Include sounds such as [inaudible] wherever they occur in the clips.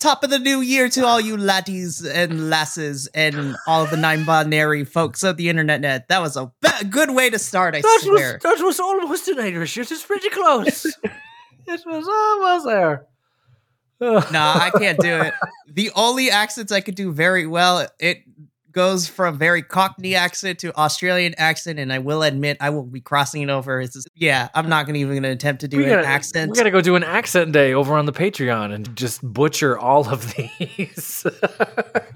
top of the new year to all you laddies and lasses and all the non-binary folks of the internet. Net. That was a be- good way to start. I That swear. was that was almost an Irish. It was pretty close. [laughs] it was almost there. No, I can't do it. The only accents I could do very well, it goes from very Cockney accent to Australian accent, and I will admit I will be crossing it over. It's just, yeah, I'm not gonna even gonna attempt to do we an gotta, accent. We gotta go do an accent day over on the Patreon and just butcher all of these. [laughs]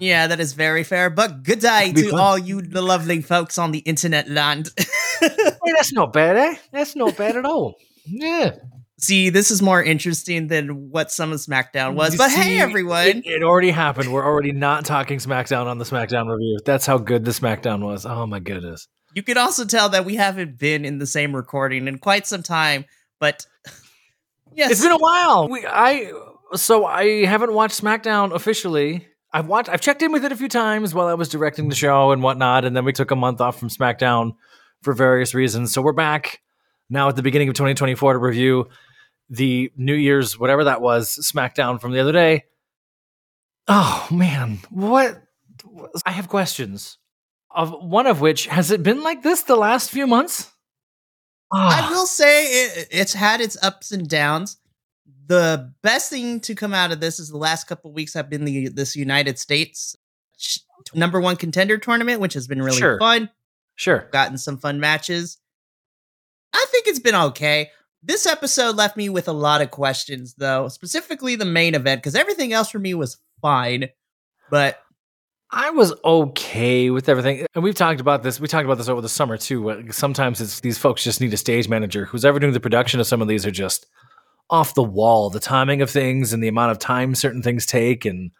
Yeah, that is very fair. But good day to fun. all you the lovely folks on the internet land. [laughs] hey, that's not bad, eh? That's not bad at all. Yeah. See, this is more interesting than what some of SmackDown was. You but see, hey, everyone. It, it already happened. We're already not talking SmackDown on the SmackDown review. That's how good the SmackDown was. Oh my goodness. you can also tell that we haven't been in the same recording in quite some time. But [laughs] yes, It's been a while. We I so I haven't watched SmackDown officially. I've watched I've checked in with it a few times while I was directing the show and whatnot, and then we took a month off from SmackDown for various reasons. So we're back now at the beginning of 2024 to review the New Year's whatever that was SmackDown from the other day. Oh man, what I have questions. Of one of which has it been like this the last few months? I Ah. will say it, it's had its ups and downs. The best thing to come out of this is the last couple of weeks have been the this United States number one contender tournament, which has been really Sure. fun. Sure. Gotten some fun matches. I think it's been okay. This episode left me with a lot of questions, though, specifically the main event, because everything else for me was fine. But I was okay with everything. And we've talked about this. We talked about this over the summer too. Sometimes it's these folks just need a stage manager. Who's ever doing the production of some of these are just off the wall. The timing of things and the amount of time certain things take and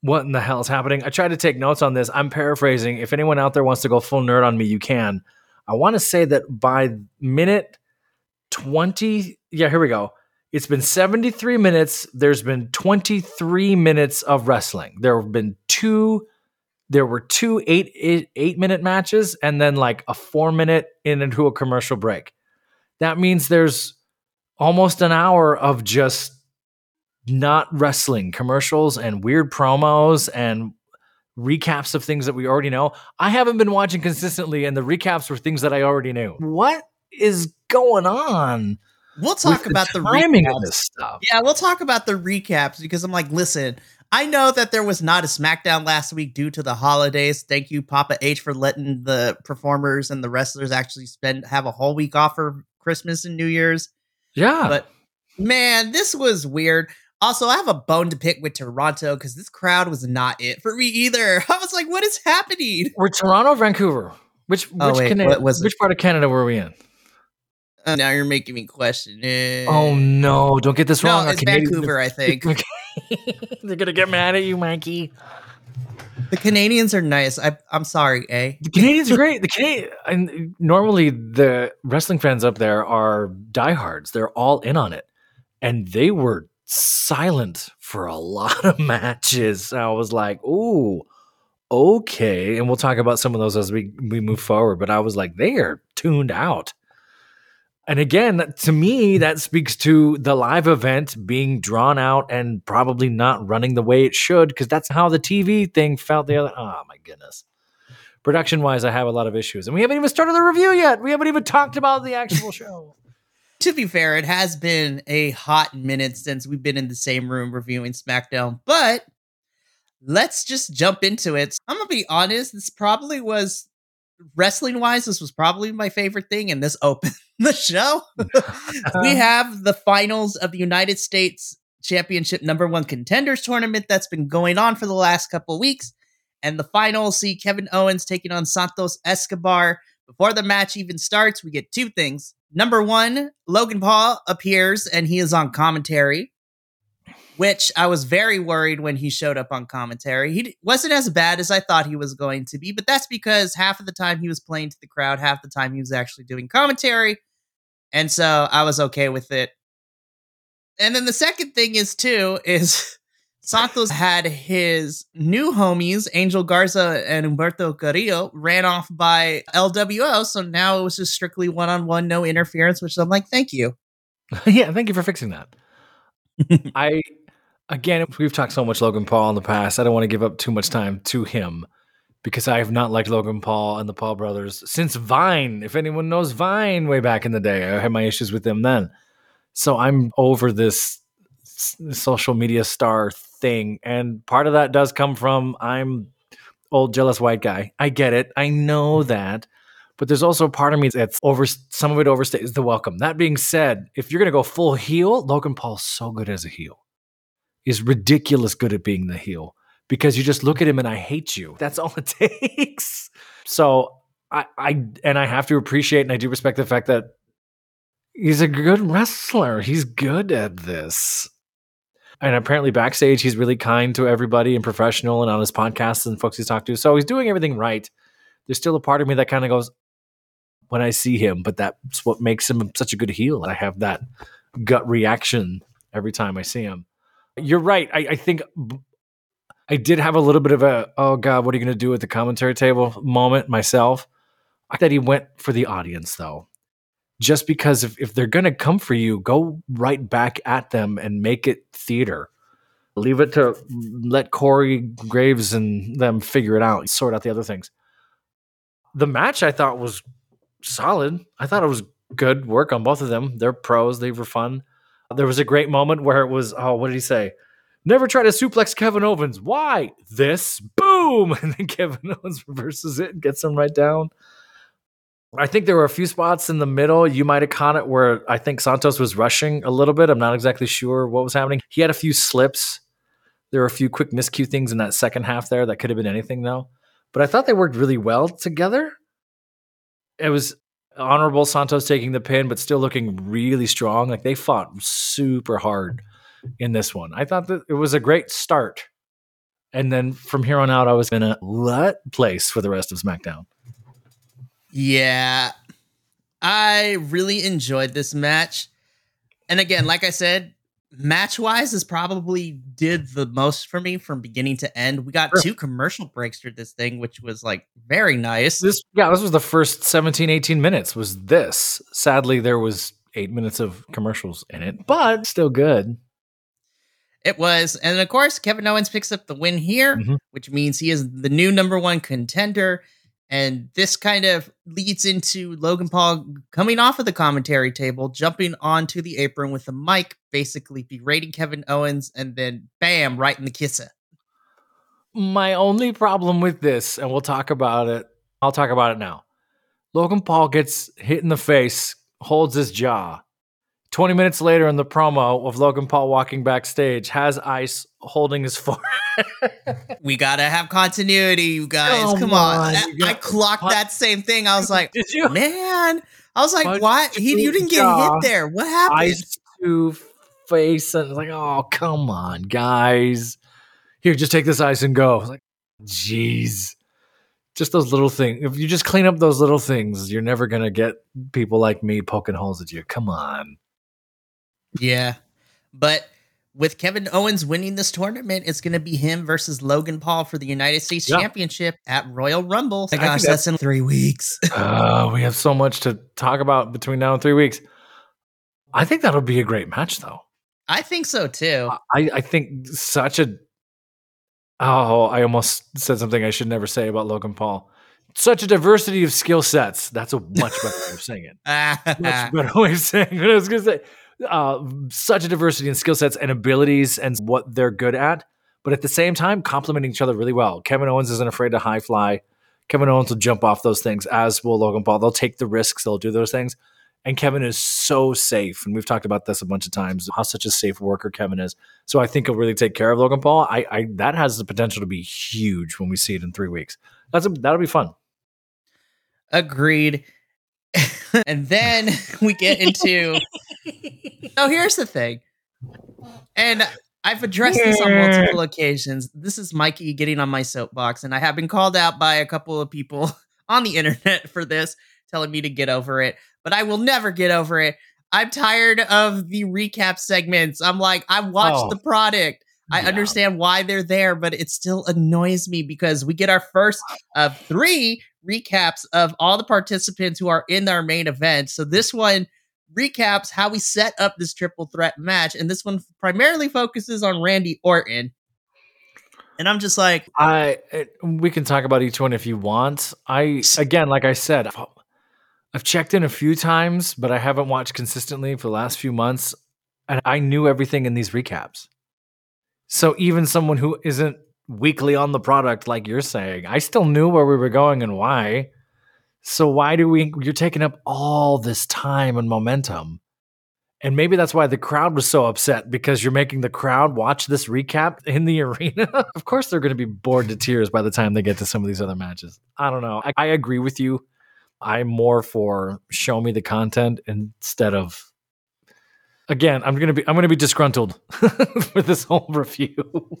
what in the hell is happening. I tried to take notes on this. I'm paraphrasing. If anyone out there wants to go full nerd on me, you can. I want to say that by minute 20, yeah, here we go. It's been 73 minutes. There's been 23 minutes of wrestling. There have been two there were two eight, eight eight minute matches and then like a four minute in into a commercial break. That means there's almost an hour of just not wrestling commercials and weird promos and recaps of things that we already know. I haven't been watching consistently, and the recaps were things that I already knew. What is going on? we'll talk about the, timing recaps. of this stuff. Yeah, we'll talk about the recaps because I'm like, listen, I know that there was not a SmackDown last week due to the holidays. Thank you, Papa H, for letting the performers and the wrestlers actually spend have a whole week off for Christmas and New Year's. Yeah, But man, this was weird. Also, I have a bone to pick with Toronto because this crowd was not it for me either. [laughs] I was like, what is happening? we're Toronto, Vancouver. Which Oh, which, wait, Cana- what was which part of Canada were we in? Uh, [laughs] now you're making me question it. Oh no! Don't get this no, wrong. It's Canadian- Vancouver, I think. [laughs] [laughs] They're gonna get mad at you, Mikey. the Canadians are nice. I, I'm sorry, eh? The Canadians are great. The Canadian and normally the wrestling fans up there are diehards. They're all in on it, and they were silent for a lot of matches. I was like, "Ooh, okay." And we'll talk about some of those as we we move forward. But I was like, they are tuned out. And again, to me, that speaks to the live event being drawn out and probably not running the way it should, because that's how the TV thing felt the other. Oh my goodness. Production wise, I have a lot of issues. And we haven't even started the review yet. We haven't even talked about the actual show. [laughs] to be fair, it has been a hot minute since we've been in the same room reviewing SmackDown, but let's just jump into it. I'm gonna be honest, this probably was wrestling wise, this was probably my favorite thing, and this [laughs] opened the show. [laughs] we have the finals of the United States Championship number one contenders tournament that's been going on for the last couple weeks. And the finals see Kevin Owens taking on Santos Escobar. Before the match even starts, we get two things. Number one, Logan Paul appears and he is on commentary, which I was very worried when he showed up on commentary. He wasn't as bad as I thought he was going to be, but that's because half of the time he was playing to the crowd, half the time he was actually doing commentary. And so I was okay with it. And then the second thing is too is [laughs] Santos had his new homies, Angel Garza and Humberto Carrillo, ran off by LWO. So now it was just strictly one on one, no interference, which I'm like, thank you. [laughs] yeah, thank you for fixing that. [laughs] I Again, we've talked so much Logan Paul in the past. I don't want to give up too much time to him because I have not liked Logan Paul and the Paul brothers since Vine. If anyone knows Vine way back in the day, I had my issues with them then. So I'm over this social media star thing. And part of that does come from I'm old jealous white guy. I get it. I know that. But there's also a part of me that's over some of it overstays the welcome. That being said, if you're gonna go full heel, Logan Paul's so good as a heel. He's ridiculous good at being the heel because you just look at him and I hate you. [laughs] That's all it takes. So I, I and I have to appreciate and I do respect the fact that he's a good wrestler. He's good at this. And apparently backstage, he's really kind to everybody and professional and on his podcasts and folks he's talked to. So he's doing everything right. There's still a part of me that kind of goes when I see him, but that's what makes him such a good heel. I have that gut reaction every time I see him. You're right. I, I think I did have a little bit of a, oh God, what are you going to do at the commentary table moment myself. I thought he went for the audience though just because if, if they're going to come for you, go right back at them and make it theater. Leave it to let Corey Graves and them figure it out, sort out the other things. The match I thought was solid. I thought it was good work on both of them. They're pros, they were fun. There was a great moment where it was, oh, what did he say? Never try to suplex Kevin Owens. Why? This. Boom. [laughs] And then Kevin Owens reverses it and gets him right down. I think there were a few spots in the middle. You might have caught it where I think Santos was rushing a little bit. I'm not exactly sure what was happening. He had a few slips. There were a few quick miscue things in that second half there that could have been anything though. But I thought they worked really well together. It was honorable Santos taking the pin, but still looking really strong. Like they fought super hard in this one. I thought that it was a great start. And then from here on out, I was in a let place for the rest of SmackDown. Yeah. I really enjoyed this match. And again, like I said, match wise is probably did the most for me from beginning to end. We got sure. two commercial breaks through this thing, which was like very nice. This yeah, this was the first 17, 18 minutes was this. Sadly, there was eight minutes of commercials in it, but still good. It was. And of course, Kevin Owens picks up the win here, mm-hmm. which means he is the new number one contender. And this kind of leads into Logan Paul coming off of the commentary table, jumping onto the apron with a mic, basically berating Kevin Owens, and then bam, right in the kisser. My only problem with this, and we'll talk about it, I'll talk about it now. Logan Paul gets hit in the face, holds his jaw, 20 minutes later in the promo of Logan Paul walking backstage, has ice holding his [laughs] forehead. we gotta have continuity, you guys. Come, Come on. on. I, I clocked that same thing. I was like, Did you? man. I was like, what? He you didn't get hit there. What happened? Ice to face and like, oh come on, guys. Here, just take this ice and go. like, jeez. Just those little things. If you just clean up those little things, you're never gonna get people like me poking holes at you. Come on. Yeah. But with Kevin Owens winning this tournament, it's going to be him versus Logan Paul for the United States yeah. Championship at Royal Rumble. Oh my gosh, that's, that's, in three weeks. [laughs] uh, we have so much to talk about between now and three weeks. I think that'll be a great match, though. I think so too. I, I think such a. Oh, I almost said something I should never say about Logan Paul. Such a diversity of skill sets. That's a much better way of saying it. [laughs] much better way of saying what I was going to say uh, such a diversity in skill sets and abilities and what they're good at, but at the same time complementing each other really well. Kevin Owens isn't afraid to high fly. Kevin Owens will jump off those things, as will Logan Paul. They'll take the risks, they'll do those things. And Kevin is so safe. And we've talked about this a bunch of times, how such a safe worker Kevin is. So I think he'll really take care of Logan Paul. I, I that has the potential to be huge when we see it in three weeks. That's a, that'll be fun. Agreed. [laughs] and then we get into. [laughs] oh, here's the thing. And I've addressed this on multiple occasions. This is Mikey getting on my soapbox, and I have been called out by a couple of people [laughs] on the internet for this, telling me to get over it. But I will never get over it. I'm tired of the recap segments. I'm like, I watched oh, the product. I yeah. understand why they're there, but it still annoys me because we get our first of three recaps of all the participants who are in our main event. So this one recaps how we set up this triple threat match, and this one primarily focuses on Randy Orton. And I'm just like, I it, we can talk about each one if you want. I again, like I said, I've, I've checked in a few times, but I haven't watched consistently for the last few months, and I knew everything in these recaps. So even someone who isn't weekly on the product, like you're saying, I still knew where we were going and why. So why do we? You're taking up all this time and momentum. And maybe that's why the crowd was so upset because you're making the crowd watch this recap in the [laughs] arena. of course, they're going to be bored to tears by the time they get to some of these other matches. I don't know. I, I agree with you. I'm more for show me the content instead of. Again, I'm gonna be I'm gonna be disgruntled [laughs] for this whole review. [laughs]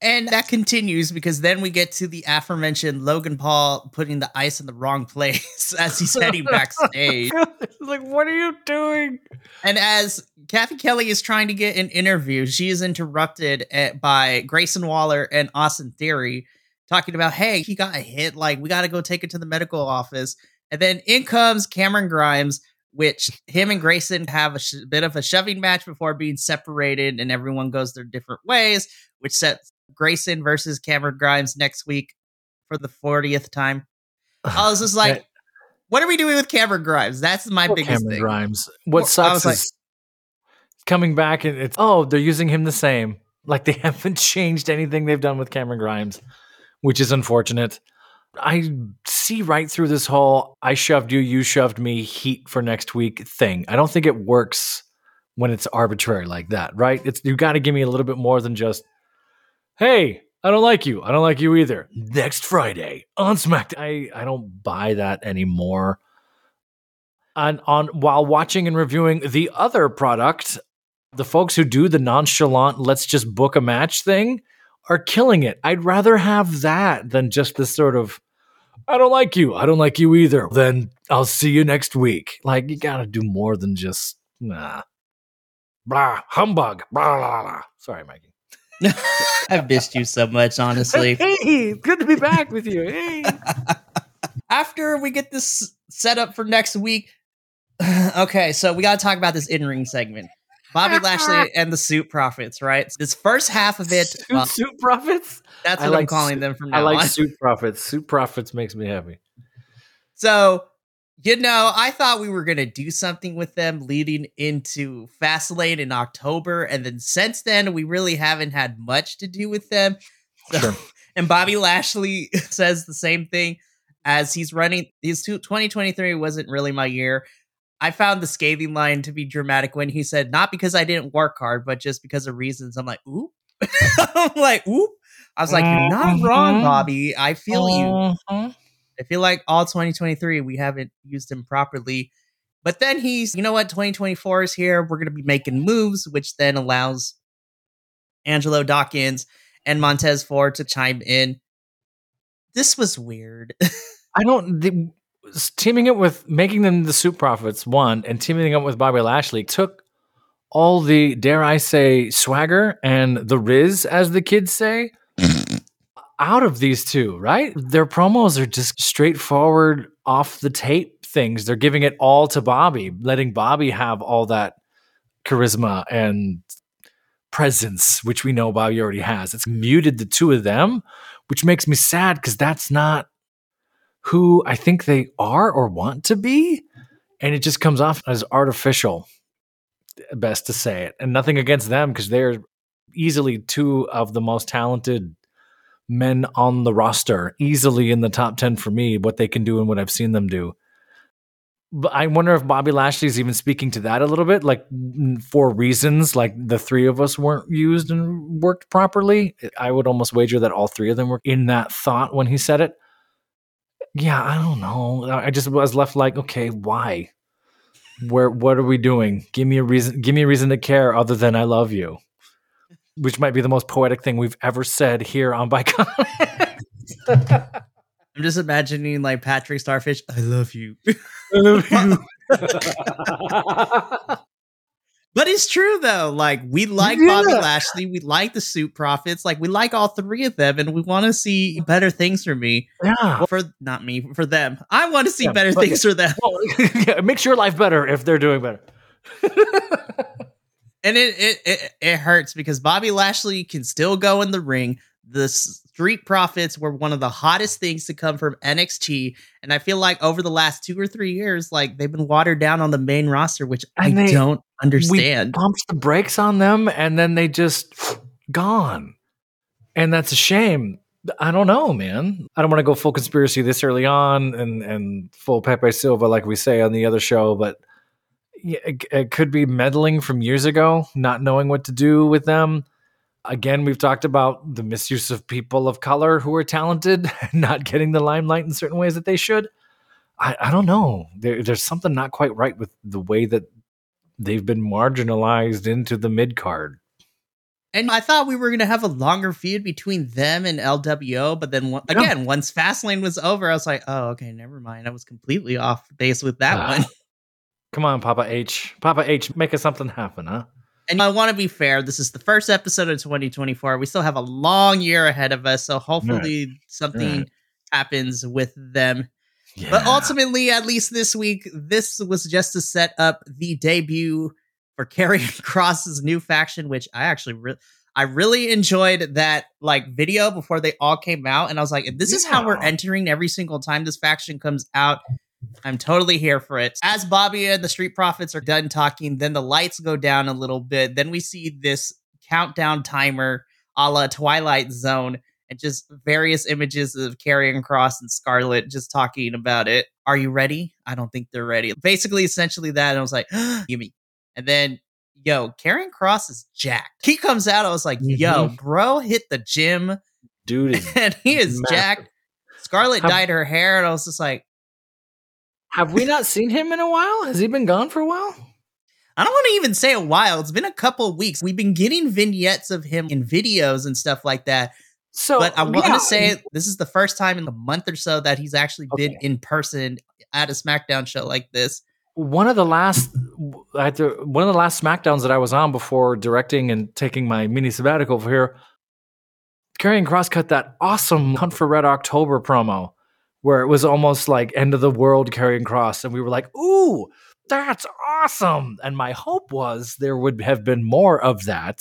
And that continues because then we get to the aforementioned Logan Paul putting the ice in the wrong place [laughs] as he's heading backstage. [laughs] like, what are you doing? And as Cathy Kelly is trying to get an interview, she is interrupted at, by Grayson Waller and Austin Theory talking about, hey, he got a hit. Like, we got to go take it to the medical office. And then in comes Cameron Grimes, which him and Grayson have a sh- bit of a shoving match before being separated, and everyone goes their different ways, which sets Grayson versus Cameron Grimes next week for the 40th time. I was just like, what are we doing with Cameron Grimes? That's my biggest Cameron thing. Grimes. What Well, sucks was like- is coming back and it's oh they're using him the same. Like they [laughs] haven't changed anything they've done with Cameron Grimes, which is unfortunate. I see right through this whole I shoved you, you shoved me heat for next week thing. I don't think it works when it's arbitrary like that, right? It's you got to give me a little bit more than just hey, I don't like you. I don't like you either. Next Friday on SmackDown. I, I don't buy that anymore. On on while watching and reviewing the other product, the folks who do the nonchalant let's just book a match thing are killing it. I'd rather have that than just this sort of I don't like you. I don't like you either. Then I'll see you next week. Like you got to do more than just nah. Blah, humbug. Blah, blah, blah. Sorry, Mikey. [laughs] I've missed you so much, honestly. Hey, good to be back with you. Hey. [laughs] After we get this set up for next week, [sighs] okay, so we got to talk about this in ring segment. Bobby [laughs] Lashley and the Suit Profits, right? This first half of it, Suit, well, suit profits? that's I what I'm like calling suit- them from now I like on. suit profits. Suit profits makes me happy. So, you know, I thought we were going to do something with them leading into Fastlane in October. And then since then, we really haven't had much to do with them. So- Sure. [laughs] And Bobby Lashley [laughs] says the same thing as he's running. These two, 2023 wasn't really my year. I found the scathing line to be dramatic when he said, not because I didn't work hard, but just because of reasons. I'm like, oop. [laughs] I'm like, oop. I was like, you're not wrong, Mhm. Bobby. I feel you. I feel like all 2023 we haven't used him properly. But then he's, you know what, 2024 is here. We're going to be making moves, which then allows Angelo Dawkins and Montez Ford to chime in. This was weird. [laughs] I don't. The, teaming it with making them the suit profits one, and teaming up with Bobby Lashley took all the dare I say swagger and the riz, as the kids say, out of these two. Right? Their promos are just straightforward, off the tape things. They're giving it all to Bobby, letting Bobby have all that charisma and presence, which we know Bobby already has. It's muted the two of them, which makes me sad because that's not who I think they are or want to be. And it just comes off as artificial, best to say it. And nothing against them because they're easily two of the most talented men on the roster, easily in the top 10 for me, what they can do and what I've seen them do. But I wonder if Bobby Lashley's even speaking to that a little bit, like for reasons like the three of us weren't used and worked properly. I would almost wager that all three of them were in that thought when he said it. Yeah, I don't know. I just was left like, okay, why? Where what are we doing? Give me a reason give me a reason to care other than I love you. Which might be the most poetic thing we've ever said here on Bicon. [laughs] I'm just imagining like Patrick Starfish, I love you. [laughs] I love you. [laughs] But it's true though. Like we like Yeah. Bobby Lashley, we like the Suit Profits, like we like all three of them, and we want to see better things for me. Yeah. For not me, for them. I want to see Yeah, better oh, but- things for them. Well, yeah, it makes your life better if they're doing better. And it, it it it hurts because Bobby Lashley can still go in the ring. The Street Profits were one of the hottest things to come from NXT, and I feel like over the last two or three years, like they've been watered down on the main roster, which And I they- don't understand. We pumped the brakes on them and then they just gone. And that's a shame. I don't know, man. I don't want to go full conspiracy this early on and and full Pepe Silvia like we say on the other show, but it, it could be meddling from years ago, not knowing what to do with them. Again, we've talked about the misuse of people of color who are talented, [laughs] not getting the limelight in certain ways that they should. I, I don't know. There, there's something not quite right with the way that they've been marginalized into the mid card. And I thought we were going to have a longer feud between them and LWO, but then one, Yeah. again, once Fastlane was over, I was like, oh, okay, never mind. I was completely off base with that Ah. one. [laughs] Come on, Papa H. Papa H, make us something happen, huh? And I want to be fair. This is the first episode of 2024. We still have a long year ahead of us, so hopefully something Right. happens with them. Yeah. But ultimately, at least this week, this was just to set up the debut for Karrion [laughs] Cross's new faction, which I actually re- I really enjoyed that like video before they all came out, and I was like, if this is how we're entering every single time this faction comes out. I'm totally here for it. As Bobby and the Street Profits are done talking, then the lights go down a little bit. Then we see this countdown timer a la Twilight Zone and just various images of Karrion Cross and Scarlet just talking about it. Are you ready? I don't think they're ready. Basically, essentially that. And I was like, [gasps] gimme. And then, yo, Karrion Cross is jacked. He comes out. I was like, mm-hmm. yo, bro, hit the gym. Dude [laughs] and he is massive. jacked. Scarlet dyed her hair. And I was just like, Have we not seen him in a while? Has he been gone for a while? I don't want to even say a while. It's been a couple weeks. We've been getting vignettes of him in videos and stuff like that. So, but I want yeah, to say this is the first time in a month or so that he's actually been Okay. in person at a SmackDown show like this. one of the last to, one of the last Smackdowns that I was on before directing and taking my mini sabbatical for here. Karrion Cross cut that awesome Hunt for Red October promo where it was almost like end of the world Karrion Cross, and we were like, "Ooh, that's awesome!" And my hope was there would have been more of that.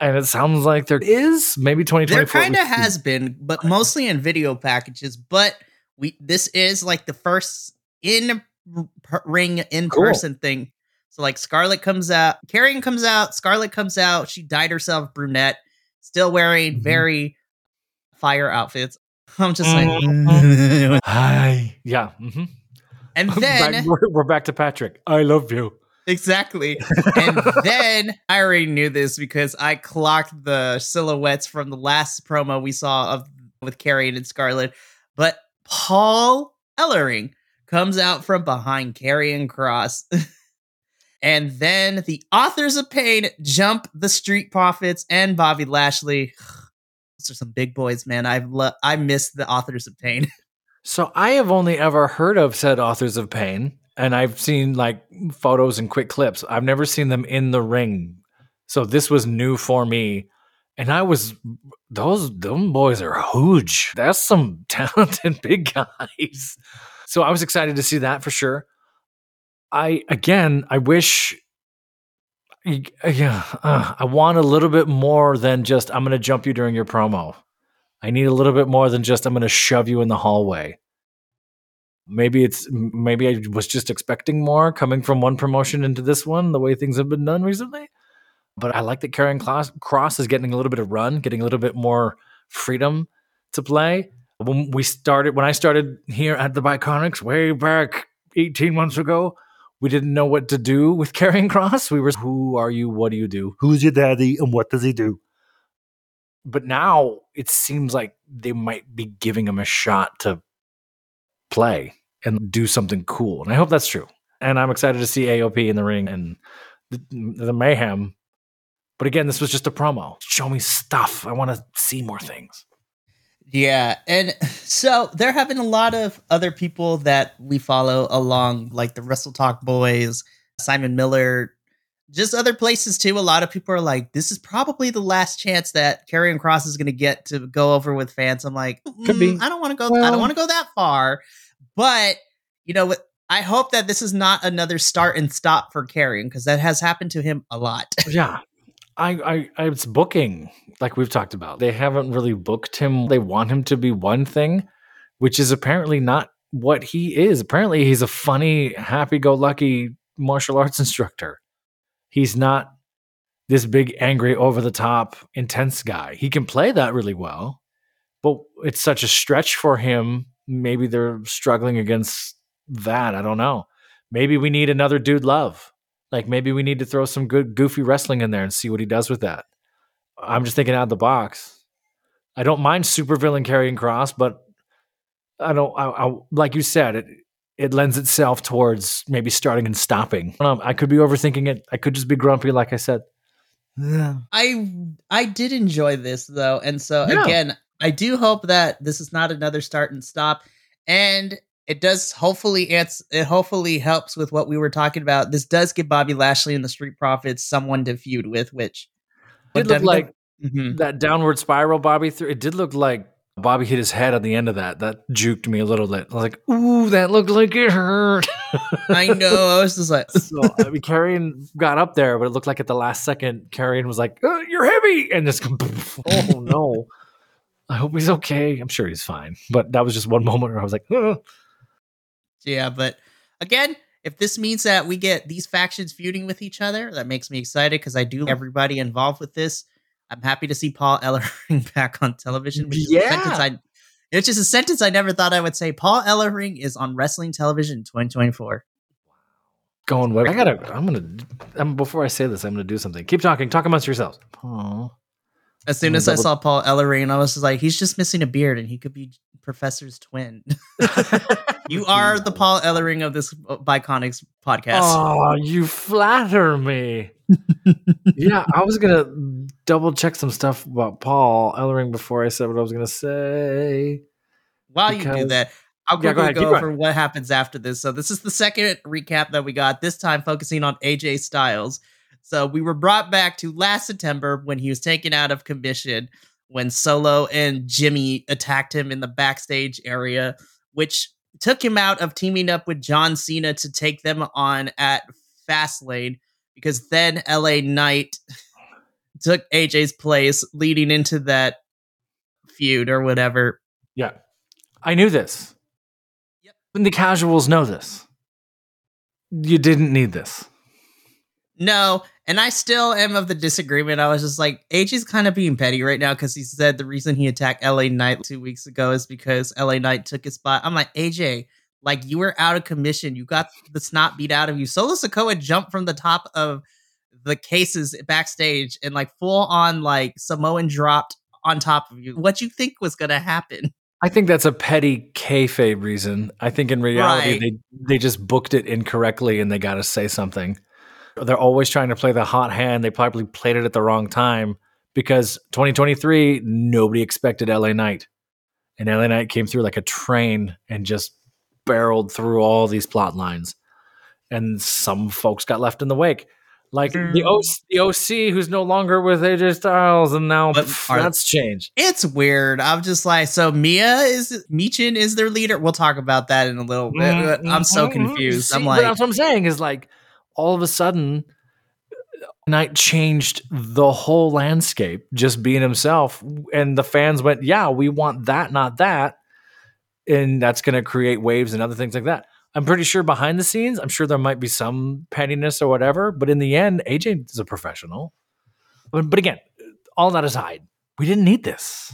And it sounds like there is maybe 2024 There kind of has been, but mostly in video packages. But we this is like the first in ring in Cool. person thing. So like Scarlet comes out, Karrion comes out, Scarlet comes out. She dyed herself brunette, still wearing Mhm. very fire outfits. I'm just Mhm. like, Hi, yeah. mhm. and Back- then we're, we're back to Patrick. I love you. exactly, and then I already knew this because I clocked the silhouettes from the last promo we saw of with Karrion and Scarlet. But Paul Ellering comes out from behind Karrion Cross. and then the authors of pain jump the Street Profits and Bobby Lashley. Those are some big boys, man. I've lo- I miss the authors of pain. [laughs] So I have only ever heard of said authors of pain, and I've seen like photos and quick clips. I've never seen them in the ring. So this was new for me. And I was those them boys are huge. That's some [laughs] talented big guys. So I was excited to see that for sure. I again, I wish yeah, uh, I want a little bit more than just I'm going to jump you during your promo. I need a little bit more than just I'm going to shove you in the hallway. Maybe it's maybe I was just expecting more coming from one promotion into this one, the way things have been done recently. But I like that Karrion Cross, Cross is getting a little bit of run, getting a little bit more freedom to play. When we started, when I started here at the Biconics way back 18 months ago, we didn't know what to do with [laughs] Karrion Cross. We were, who are you? What do you do? Who's your daddy? And what does he do? But now it seems like they might be giving him a shot to play and do something cool. And I hope that's true. And I'm excited to see AOP in the ring and the, the mayhem. But again, this was just a promo. Show me stuff. I want to see more things. Yeah, and so there have been a lot of other people that we follow along, like the Wrestle Talk Boys, Simon Miller, just other places too. A lot of people are like, "This is probably the last chance that Karrion Cross is going to get to go over with fans." I'm like. "Mm, I don't want to go. I don't want to go that far, but you know? I hope that this is not another start and stop for Karrion because that has happened to him a lot. Yeah. I, I, it's booking, like we've talked about. They haven't really booked him. They want him to be one thing, which is apparently not what he is. Apparently, he's a funny, happy go lucky martial arts instructor. He's not this big, angry, over the top, intense guy. He can play that really well, but it's such a stretch for him. Maybe they're struggling against that. I don't know. Maybe we need another dude love. Like maybe we need to throw some good goofy wrestling in there and see what he does with that. I'm just thinking out of the box. I don't mind supervillain Karrion Cross, but I don't. I, I like you said it. It lends itself towards maybe starting and stopping. I, don't know, I could be overthinking it. I could just be grumpy, like I said. Yeah. I I did enjoy this though, and so Yeah. again, I do hope that this is not another start and stop, and it does hopefully ans- it hopefully helps with what we were talking about. This does give Bobby Lashley and the Street Profits someone to feud with, which It looked like Mhm. that downward spiral Bobby threw. It did look like Bobby hit his head at the end of that. That juked me a little bit. I was like, "Ooh, that looked like it hurt." [laughs] I know. I was just like, so I mean, Karrion got up there, but it looked like at the last second, Karrion was like, "Uh, "You're heavy," and just [laughs] oh no. I hope he's okay. I'm sure he's fine, but that was just one [laughs] moment where I was like, "Uh." Yeah. But again, if this means that we get these factions feuding with each other, that makes me excited because I do everybody involved with this. I'm happy to see Paul [laughs] Ellering back on television. Which is Yeah. sentence I, it's just a sentence I never thought I would say. Paul Ellering is on wrestling television in 2024. going well. I gotta. I'm gonna. I'm, before I say this, I'm gonna do something. Keep talking. Talk amongst yourselves. Aw. As soon as I saw Paul Ellering, I was just like, he's just missing a beard, and he could be Professor's twin. [laughs] you are the Paul Ellering of this uh, Biconics podcast. Oh, you flatter me. [laughs] yeah, I was gonna double check some stuff about Paul Ellering before I said what I was gonna say. While you do that, I'll Yeah, go quickly ahead, go, keep going. over what happens after this. So this is the second recap that we got. This time focusing on AJ Styles. So we were brought back to last September when he was taken out of commission when Solo and Jimmy attacked him in the backstage area, which took him out of teaming up with John Cena to take them on at Fastlane because then LA Knight [laughs] took AJ's place leading into that feud or whatever. Yeah, I knew this. Yep. And the casuals know this. You didn't need this. No, and I still am of the disagreement. I was just like, AJ's kind of being petty right now because he said the reason he attacked LA Knight two weeks ago is because LA Knight took his spot. I'm like, AJ, like you were out of commission. You got the snot beat out of you. Solo Sikoa jumped from the top of the cases backstage and like full on like Samoan dropped on top of you. What you think was gonna happen? I think that's a petty kayfabe reason. I think in reality Right. they they just booked it incorrectly and they got to say something. They're always trying to play the hot hand. They probably played it at the wrong time because 2023 nobody expected LA Knight, and LA Knight came through like a train and just barreled through all these plot lines, and some folks got left in the wake. Like the OC, the OC, who's no longer with AJ Styles, and now pff, are- that's changed. It's weird. I'm just like, so Mia is Michin is their leader. We'll talk about that in a little bit. but I'm so Mhm. confused. I'm like, that's what I'm saying is like all of a sudden, Knight changed the whole landscape, just being himself, and the fans went, "Yeah, we want that, not that," and that's going to create waves and other things like that. I'm pretty sure behind the scenes, I'm sure there might be some pettiness or whatever, but in the end, AJ is a professional. But, but again, all that aside, we didn't need this.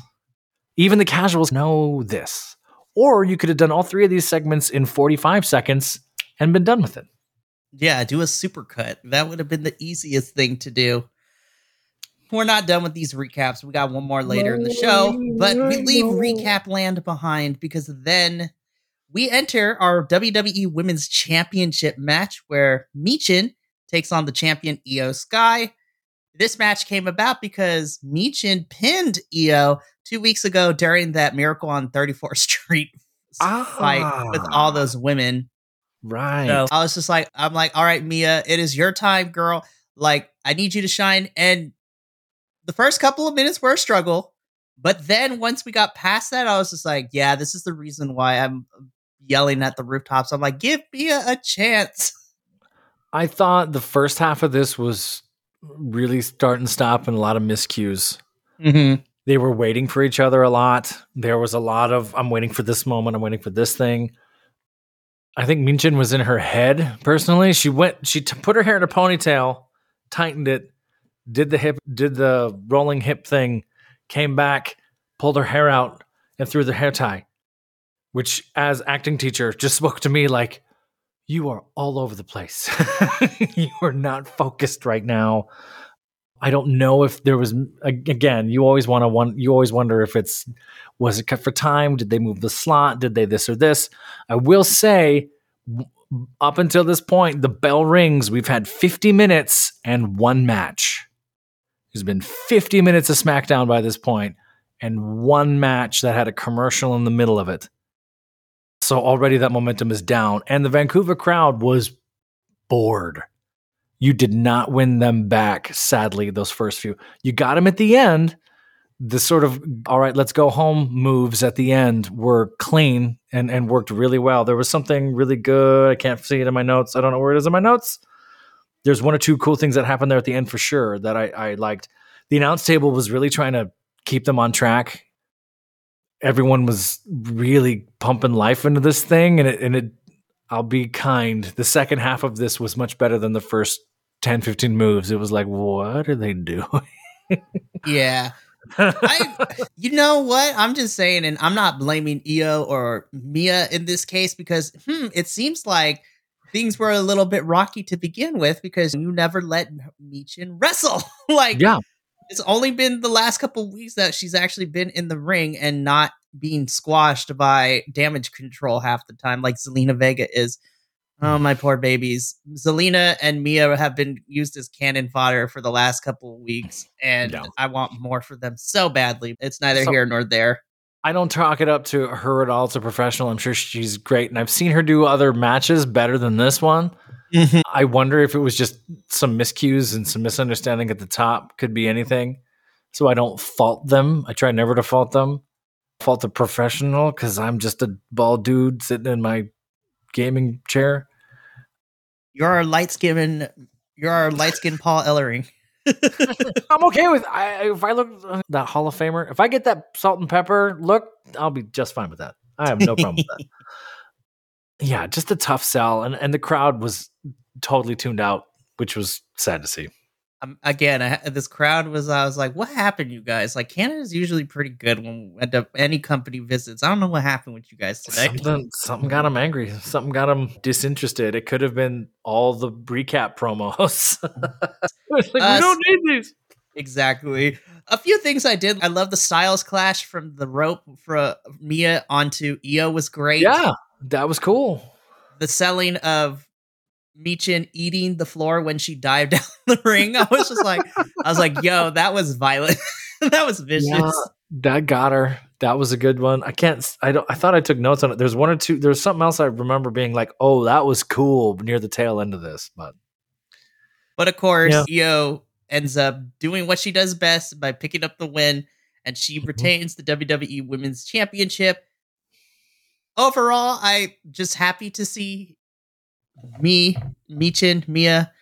Even the casuals know this. Or you could have done all three of these segments in 45 seconds and been done with it. Yeah, do a super cut. That would have been the easiest thing to do. We're not done with these recaps. We got one more later in the show, but we leave recap land behind because then we enter our WWE Women's Championship match where Michin takes on the champion Io Sky. This match came about because Michin pinned Io two weeks ago during that Miracle on 34th [laughs] Street fight with all Ah. those women. Right. So I was just like, I'm like, all right, Mia, it is your time, girl. Like, I need you to shine. And the first couple of minutes were a struggle. But then once we got past that, I was just like, yeah, this is the reason why I'm yelling at the rooftops. I'm like, give me a, a chance. I thought the first half of this was really start and stop and a lot of miscues. Mm-hmm. They were waiting for each other a lot. There was a lot of, I'm waiting for this moment, I'm waiting for this thing. I think Michin was in her head personally. She went, she t- put her hair in a ponytail, tightened it, did the hip, did the rolling hip thing, came back, pulled her hair out, and threw the hair tie, which, as acting teacher, just spoke to me like, you are all over the place. [laughs] you are not focused right now. I don't know if there was again. You always want to one. You always wonder if it's was it cut for time? Did they move the slot? Did they this or this? I will say, up until this point, the bell rings. We've had 50 minutes and one match. There's been 50 minutes of SmackDown by this point, and one match that had a commercial in the middle of it. So already that momentum is down, and the Vancouver crowd was bored you did not win them back, sadly, those first few. You got them at the end. The sort of, all right, let's go home moves at the end were clean and, and worked really well. There was something really good. I can't see it in my notes. I don't know where it is in my notes. There's one or two cool things that happened there at the end for sure that I, I liked. The announce table was really trying to keep them on track. Everyone was really pumping life into this thing, and it, and it I'll be kind. The second half of this was much better than the first 10, 15 moves. It was like, what are they doing? [laughs] yeah. I, you know what? I'm just saying, and I'm not blaming Io or Mia in this case because hmm, it seems like things were a little bit rocky to begin with because you never let Michin wrestle. [laughs] like, yeah, it's only been the last couple weeks that she's actually been in the ring and not being squashed by damage control half the time, like Zelina Vega is. Oh, my poor babies. Zelina and Mia have been used as cannon fodder for the last couple of weeks, and no. I want more for them so badly. It's neither so, here nor there. I don't talk it up to her at all. It's a professional. I'm sure she's great, and I've seen her do other matches better than this one. Mm-hmm. I wonder if it was just some miscues and some misunderstanding at the top. Could be anything. So I don't fault them. I try never to fault them. Fault the professional because I'm just a bald dude sitting in my gaming chair. You're our light skinned. You're our light skinned Paul Ellering. [laughs] [laughs] I'm okay with I, if I look uh, that Hall of Famer. If I get that salt and pepper look, I'll be just fine with that. I have no problem with that. [laughs] Yeah, just a tough sell, and and the crowd was totally tuned out, which was sad to see. Um, again, I, this crowd was. I was like, "What happened, you guys?" Like Canada's usually pretty good when any company visits. I don't know what happened with you guys today. Something, something got them angry. Something got them disinterested. It could have been all the recap promos. [laughs] like, we uh, don't need these. Exactly. A few things I did. I love the styles clash from the rope for Mia onto Io was great. Yeah, that was cool. The selling of Michin eating the floor when she dived [laughs] down the ring. I was just like, I was like, yo, that was violent. [laughs] that was vicious. Yeah, that got her. That was a good one. I can't. I don't. I thought I took notes on it. There's one or two. There's something else I remember being like, oh, that was cool near the tail end of this. But, but of course, yeah. Io ends up doing what she does best by picking up the win, and she mm-hmm. retains the WWE Women's Championship. Overall, I just happy to see me, Michin, Mia.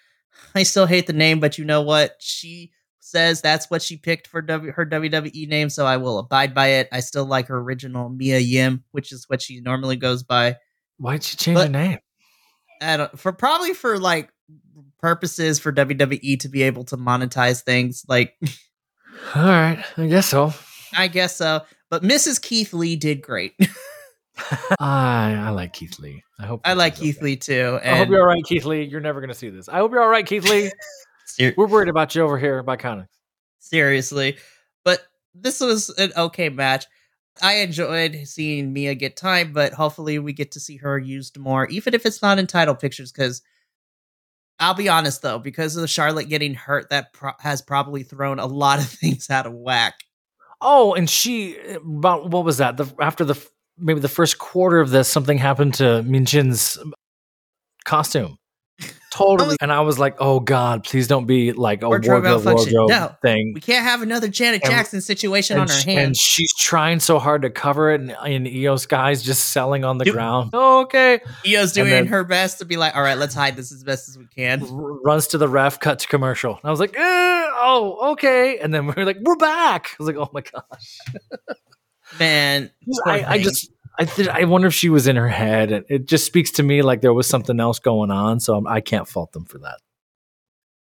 I still hate the name, but you know what? She says that's what she picked for w- her WWE name, so I will abide by it. I still like her original Mia Yim, which is what she normally goes by. Why'd she change but, her name? I don't, for probably for like purposes for WWE to be able to monetize things. Like, [laughs] all right, I guess so. I guess so. But Mrs. Keith Lee did great. [laughs] I I like Keith Lee. I hope I like Keith okay. Lee too. I hope you're all right, Keith Lee. You're never going to see this. I hope you're all right, Keith Lee. Ser- [laughs] We're worried about you over here by Connor. Seriously, but this was an okay match. I enjoyed seeing Mia get time, but hopefully we get to see her used more, even if it's not in title pictures. Because I'll be honest though, because of the Charlotte getting hurt, that pro- has probably thrown a lot of [laughs] things out of whack. Oh, and she eh, about what was that? The after the maybe the first quarter of this, something happened to Michin's costume. totally. and I was like, oh God, please don't be like a Wardrobe wardrobe, No. thing. We can't have another Janet And- Jackson situation on our sh- and she's trying so hard to cover it, and, and EOS guys just selling on the Dude. ground. Oh, okay. Io's doing then- her best to be like, all right, let's hide this as best as we can. R- runs to the ref, cut to commercial. And I was like, eh, oh, okay. And then [laughs] we are like, we're back. I was like, oh my gosh. [laughs] Man, I, I just, I, th- I wonder if she was in her head. And it just speaks to me like there was something else going on. So I'm, I can't fault them for that.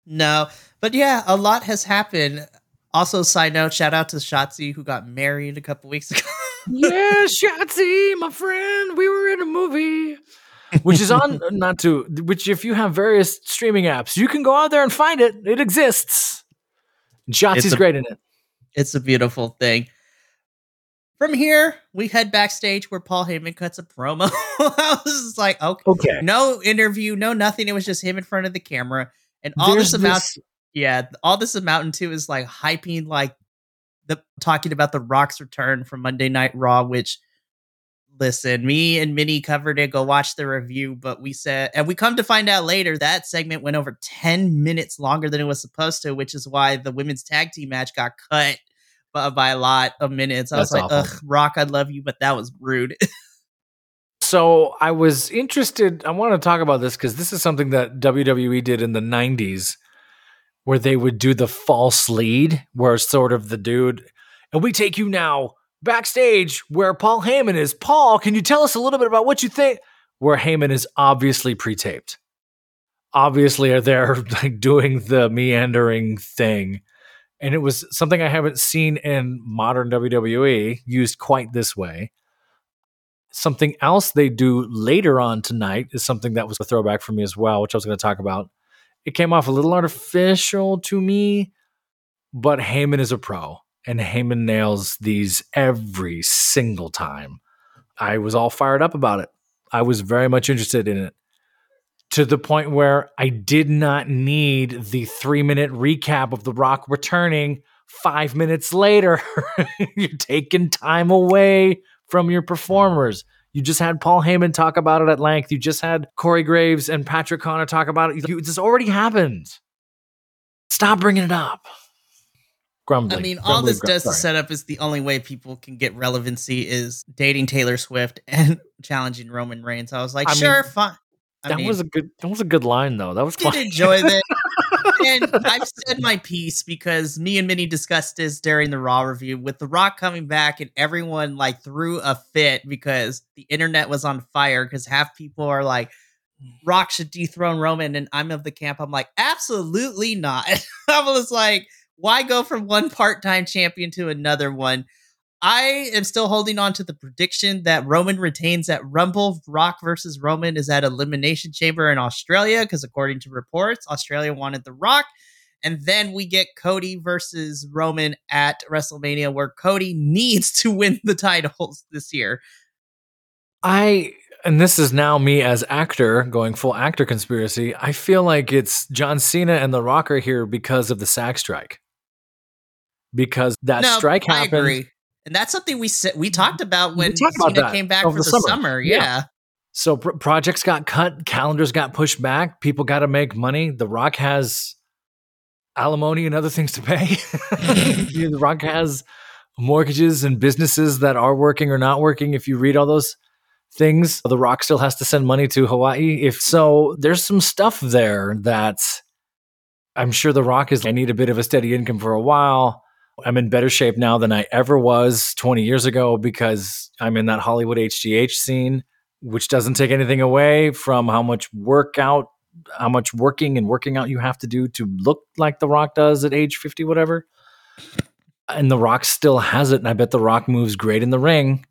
No, but yeah, a lot has happened. Also, side note, shout out to Shotzi who got married a couple weeks ago. [laughs] yeah, Shotzi, my friend, we were in a movie. Which is on [laughs] not to which if you have various streaming apps, you can go out there and find it. It exists. Shotzi's a- great in it. it's a beautiful thing. From here, we head backstage where Paul Heyman cuts a promo. [laughs] I was like, okay, Okay. no interview, no nothing. It was just him in front of the camera, and all There's this amount, this- yeah, all this amounting to is like hyping, like the talking about the Rock's return from Monday Night Raw, which. Listen, me and Minnie covered it. Go watch the review, but we said, and we come to find out later that segment went over 10 minutes longer than it was supposed to, which is why the women's tag team match got cut by, by a lot of minutes. I was like, awful. ugh, Rock, I love you, but that was rude. [laughs] So I was interested. I want to talk about this because this is something that WWE did in the '90s, where they would do the false lead, where sort of the dude, and we take you now backstage where Paul Heyman is. Paul, can you tell us a little bit about what you think? Where Heyman is obviously pre-taped, obviously are there [laughs] like doing the meandering thing. And it was something I haven't seen in modern WWE used quite this way something else they do later on tonight is something that was a throwback for me as well, which I was going to talk about. It came off a little artificial to me, but Heyman is a pro, and Heyman nails these every single time. I was all fired up about it. I was very much interested in it to the point where I did not need the three minute recap of The Rock returning five minutes later. [laughs] You're taking time away from your performers. You just had Paul Heyman talk about it at length. You just had Corey Graves and Patrick Connor talk about it. You, this already happened. Stop bringing it up. Grumbling. I mean, all this grum- does to set up is the only way people can get relevancy is dating Taylor Swift and [laughs] challenging Roman Reigns. I was like, I mean, sure, fine. I That mean, was a good. That was a good line, though. That was did fun. enjoy that. [laughs] and I've said my piece because me and Minnie discussed this during the Raw review with The Rock coming back and everyone like threw a fit because the internet was on fire because half people are like, Rock should dethrone Roman, and I'm of the camp. I'm like, absolutely not. [laughs] I was like, why go from one part-time champion to another one? I am still holding on to the prediction that Roman retains at Rumble. Rock versus Roman is at Elimination Chamber in Australia because, according to reports, Australia wanted The Rock. And then we get Cody versus Roman at WrestleMania, where Cody needs to [laughs] win the titles this year. I and this is now me as actor going full actor conspiracy. I feel like it's John Cena and The Rock are here because of the SAG strike. Because that No, strike I happened. And that's something we said we talked about when talked about Cena came back for the the summer. summer. Yeah. Yeah. So pr- projects got cut, calendars got pushed back, people got to make money. The Rock has alimony and other things to pay. [laughs] [laughs] the Rock has mortgages and businesses that are working or not working. If you read all those things, The Rock still has to send money to Hawaii. If so, there's some stuff there that I'm sure The Rock is. I need a bit of a steady income for a while. I'm in better shape now than I ever was 20 years ago because I'm in that Hollywood HGH scene which doesn't take anything away from how much workout, how much working and working out you have to do to look like The Rock does at age 50, whatever. And The Rock still has it. And I bet The Rock moves great in the ring.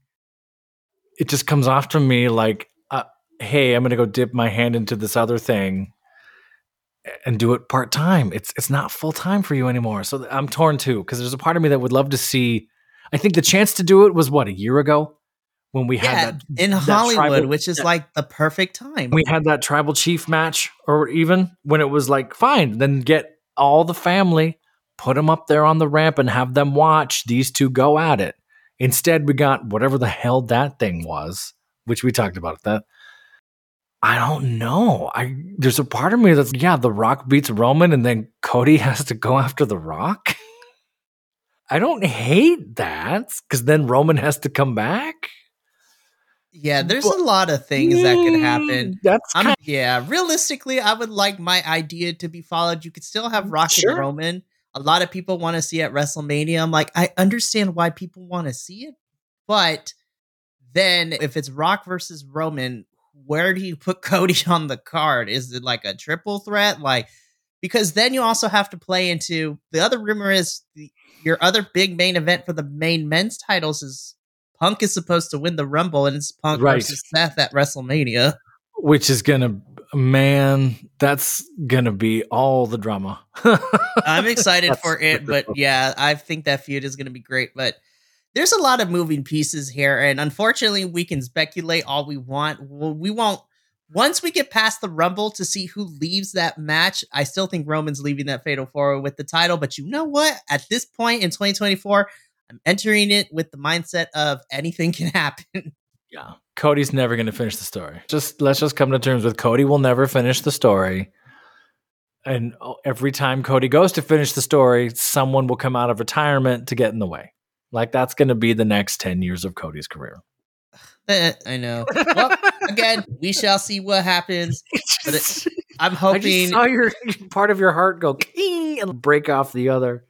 It just comes off to me like, uh, hey, I'm going to go dip my hand into this other thing and do it part time. It's it's not full time for you anymore. So I'm torn too because there's a part of me that would love to see. I think the chance to do it was what a year ago when we Yeah, had that in that Hollywood, tribal- which is that- like the perfect time. we had that tribal chief match or even when it was like fine then get all the family put them up there on the ramp and have them watch these two go at it instead we got whatever the hell that thing was which we talked about that I don't know. I there's a part of me that's yeah, The Rock beats Roman and then Cody [laughs] has to go after The Rock. I don't hate that because then Roman has to come back. Yeah, there's but, a lot of things that could happen. Mm, that's kinda- yeah. Realistically, I would like my idea to be followed. You could still have Rock sure. and Roman. A lot of people want to see at WrestleMania. I'm like, I understand why people want to see it, but then if it's Rock versus Roman, where do you put [laughs] Cody on the card? Is it like a triple threat? Like, because then you also have to play into the other rumor is the, your other big main event for the main men's titles is Punk is supposed to win the Rumble and it's Punk right. versus Seth at WrestleMania. Which is gonna man, that's gonna be all the drama. [laughs] I'm excited for it, but yeah, I think that feud is gonna be great. But there's a lot of moving pieces here, and unfortunately, we can speculate all we want. We won't. Once we get past the Rumble to see who leaves that match, I still think Roman's leaving that Fatal Four with the title. But you know what? At this point in 2024, I'm entering it with the mindset of anything [laughs] can happen. Yeah, Cody's never going to finish the story. Just let's just come to terms with Cody will never finish the story. And oh, every time Cody goes to finish the story, someone will come out of retirement to get in the way. Like that's going to be the next 10 years of Cody's career. [sighs] Eh, I know. Well, again, we shall see what happens. But it, [laughs] I'm hoping. I just saw your [laughs] part of your heart go and break off the other.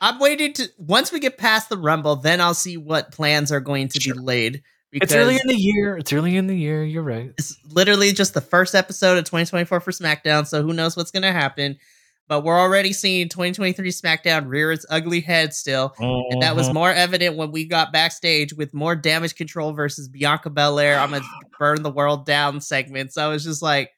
I'm waiting to once we get past the Rumble, then I'll see what plans are going to sure. be laid. It's early in the year. It's early in the year. You're right. It's literally just the first episode of 2024 for SmackDown, so who knows what's going to happen but we're already seeing 2023 SmackDown rear its ugly head still. Uh-huh. And that was mm-hmm. more evident when we got backstage with more damage control versus Bianca Belair. I'm going to burn the world down segments. So I was just like,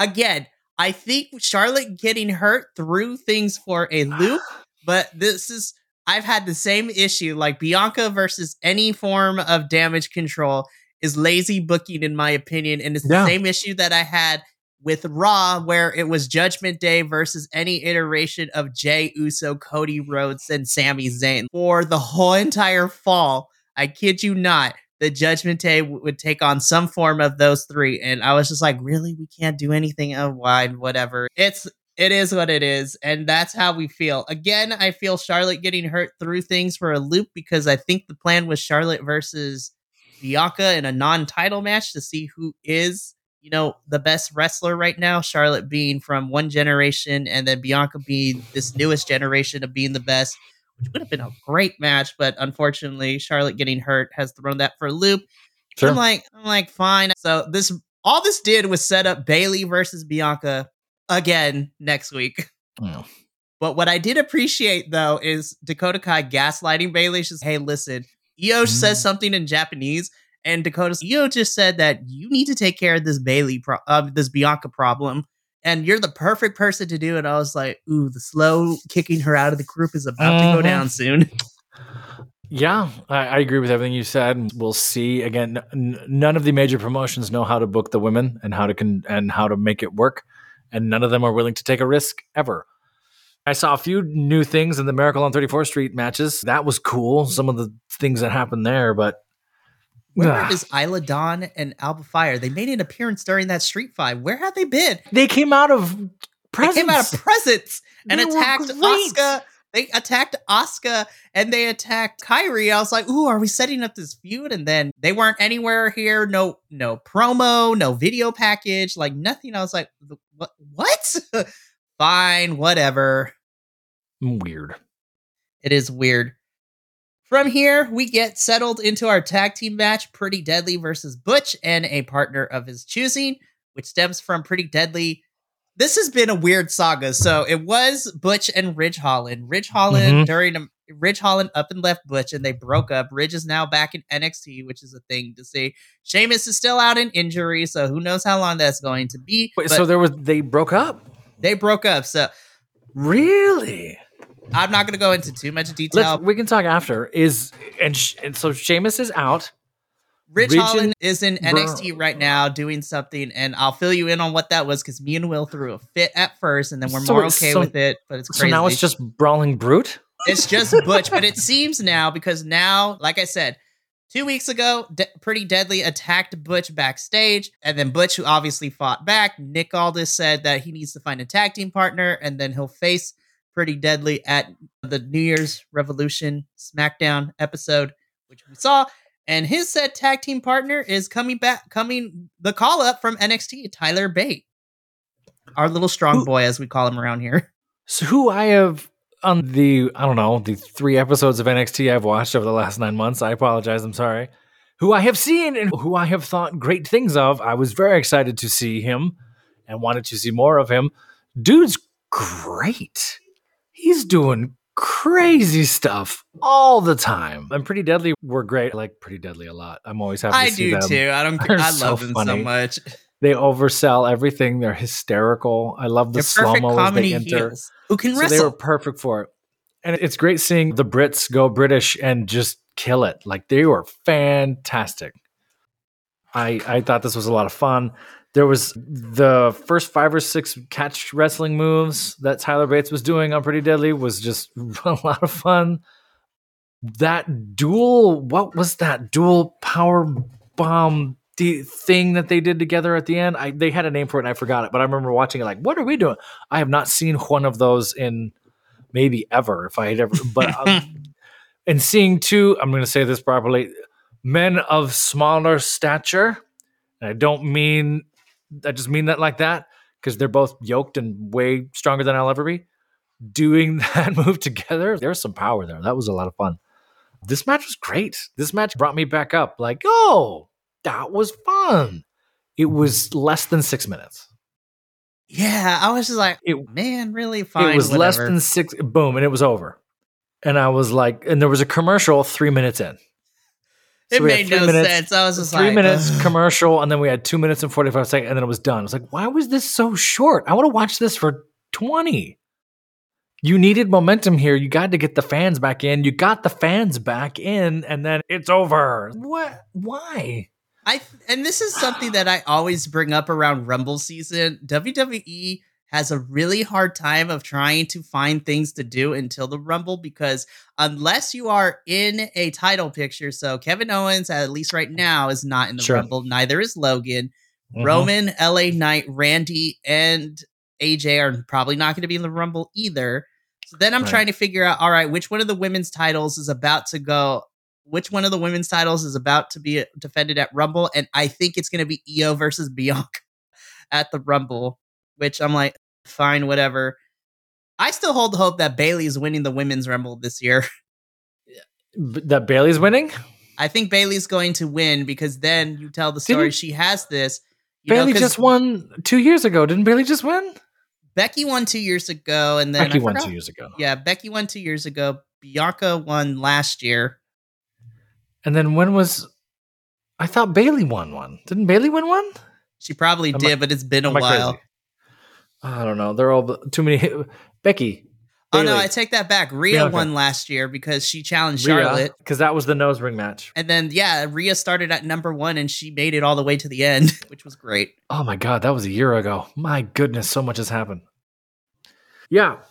again, I think Charlotte getting hurt threw things for a loop, but this is, I've had the same issue. Like Bianca versus any form of damage control is lazy booking, in my opinion. And it's yeah. the same issue that I had with Raw, where it was Judgment Day versus any iteration of Jey Uso, Cody Rhodes, and Sami Zayn for the whole entire fall. I kid you not. The Judgment Day w- would take on some form of those three, and I was just like, "Really? We can't do anything of wide, whatever." It's it is what it is, and that's how we feel. Again, I feel Charlotte getting hurt through things for a loop because I think the plan was Charlotte versus Bianca in a non-title match to see who is you know, the best wrestler right now, Charlotte being from one generation, and then Bianca being this newest generation of being the best, which would have been a great match, but unfortunately, Charlotte getting hurt has thrown that for a loop. Sure. I'm like, I'm like, fine. So this all this did was set up Bayley versus Bianca again next week. Oh. But what I did appreciate though is Dakota Kai gaslighting Bayley. She's, hey, listen, Io mm. says something in Japanese and Dakota you just said that you need to take care of this Bayley, pro- uh, this Bianca problem, and you're the perfect person to do it. I was like, ooh, the slow kicking her out of the group is about to go mm-hmm. down soon. [laughs] Yeah, I, I, agree with everything you said. And we'll see. Again, n- none of the major promotions know how to book the women and how to con- and how to make it work, and none of them are willing to take a risk ever. I saw a few new things in the Miracle on 34th Street matches. That was cool. Some of the things that happened there, but where Ugh. is Isla Dawn and Alba Fire? They made an appearance during that street fight. Where have they been? They came out of presents. They came out of presents and they attacked Asuka. They attacked Asuka and they attacked Kairi. I was like, "Ooh, are we setting up this feud?" And then they weren't anywhere here. No, no promo, no video package, like nothing. I was like, "What? What? [laughs] Fine, whatever." Mm, weird. It is weird. From here, we get settled into our tag team match Pretty Deadly versus Butch and a partner of his choosing, which stems from Pretty Deadly. This has been a weird saga. So it was Butch and Ridge Holland. Ridge Holland mm-hmm. during a, Ridge Holland up and left Butch and they broke up. Ridge is now back in NXT, which is a thing to see. Sheamus is still out in injury, so who knows how long that's going to be. Wait, so there was they broke up? They broke up. So really? I'm not going to go into too much detail. Let's, we can talk after. Is and, sh- and so Sheamus is out. Rich Region Holland is in NXT right now doing something, and I'll fill you in on what that was because me and Will threw a fit at first, and then we're so, more okay so, with it. But it's crazy. So now it's just brawling brute. It's just Butch, but it seems now because now, like I said, Two weeks ago, De- Pretty Deadly attacked Butch backstage, and then Butch, who obviously fought back, Nick Aldis said that he needs to find a tag team partner, and then he'll face Pretty Deadly at the New Year's Revolution SmackDown episode, which we saw. And his said tag team partner is coming back, coming the call up from NXT, Tyler Bate, our little strong Who- boy, as we call him around here. So who I have on the I don't know the three episodes of NXT I've watched over the last nine months. I apologize. I'm sorry. Who I have seen and who I have thought great things of. I was very excited to see him and wanted to see more of him. Dude's great. He's doing crazy stuff all the time. And Pretty Deadly were great. I like Pretty Deadly a lot. I'm always happy to I see do them. too. I don't. [laughs] They're I so love them so much. They oversell everything. They're hysterical. I love the They're slow mo as comedy they enter. heels who can So wrestle. they were perfect for it. And it's great seeing the Brits go British and just kill it. Like they were fantastic. I I thought this was a lot of fun. There was the first five or six catch wrestling moves that Tyler Bates was doing on Pretty Deadly was just [laughs] a lot of fun. That dual, what was that dual power bomb the thing that they did together at the end? I they had a name for it and I forgot it, but I remember watching it like, what are we doing? I have not seen one of those in maybe ever, if I had ever, but um, [laughs] and seeing two, I'm going to say this properly, men of smaller stature. And I don't mean, I just mean that like that because they're both yoked and way stronger than I'll ever be. Doing [laughs] that move together, there's some power there. That was a lot of fun. This match was great. This match brought me back up. Like, oh, that was fun. It was less than six minutes. yeah, I was just like, It man, really fine. it was less than six. Boom, and it was over. And I was like, and there was a commercial three minutes in. It So had made no minutes- sense. I was just three like, minutes ugh. commercial, and then we had two minutes and forty five seconds, and then it was done. I was like, why was this so short? I want to watch this for twenty. You needed momentum here. You got to get the fans back in. You got the fans back in, and then it's over. What? Why? I and this is something that I always bring up around Rumble season. WWE has a really hard time of trying to find things to do until the Rumble because unless you are in a title picture, so Kevin Owens, at least right now, is not in the Sure. Rumble. Neither is Logan. Mhm. Roman, LA Knight, Randy, and AJ are probably not going to be in the Rumble either. So then I'm Right. trying to figure out, all right, which one of the women's titles is about to go? Which one of the women's titles is about to be defended at Rumble? And I think it's going to be Io versus Bianca [laughs] at the Rumble, which I'm like, fine, whatever. I still hold the hope that Bayley's winning the women's Rumble this year. [laughs] B- that Bayley's winning. I think Bayley's going to win because then you tell the story Didn't- she has this. You know, just won two years ago. Didn't Bayley just win? Becky won two years ago, and then Becky I won forgot- two years ago. Yeah, Becky won two years ago. Bianca won last year. And then when was? I thought Bayley won one. Didn't Bayley win one? She probably Am I- did, but it's been a while. crazy? I don't know. They're all too many. [laughs] Becky. Oh no, I take that back. Rhea Bianca. won last year because she challenged Charlotte. because that was the nose ring match. And then yeah, Rhea started at number one and she made it all the way to the end, [laughs] which was great. Oh my god, that was a year ago. My goodness, so much has happened. Yeah. [laughs]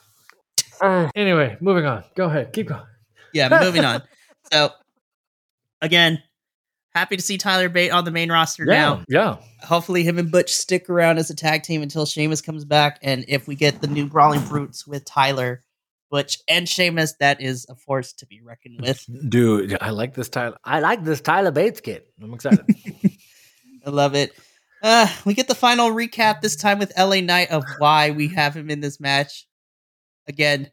Uh, anyway, moving on. Go ahead. Keep going. Yeah, moving on. So again, happy to see Tyler Bate on the main roster now. Yeah. Hopefully him and Butch stick around as a tag team until Sheamus comes back. And if we get the new Brawling Brutes with Tyler, Butch, and Sheamus, that is a force to be reckoned with. [laughs] Dude, I like this Tyler. I like this Tyler Bates kid. I'm excited. [laughs] I love it. Uh, we get the final recap this time with LA Knight of why we have him in this match. Again,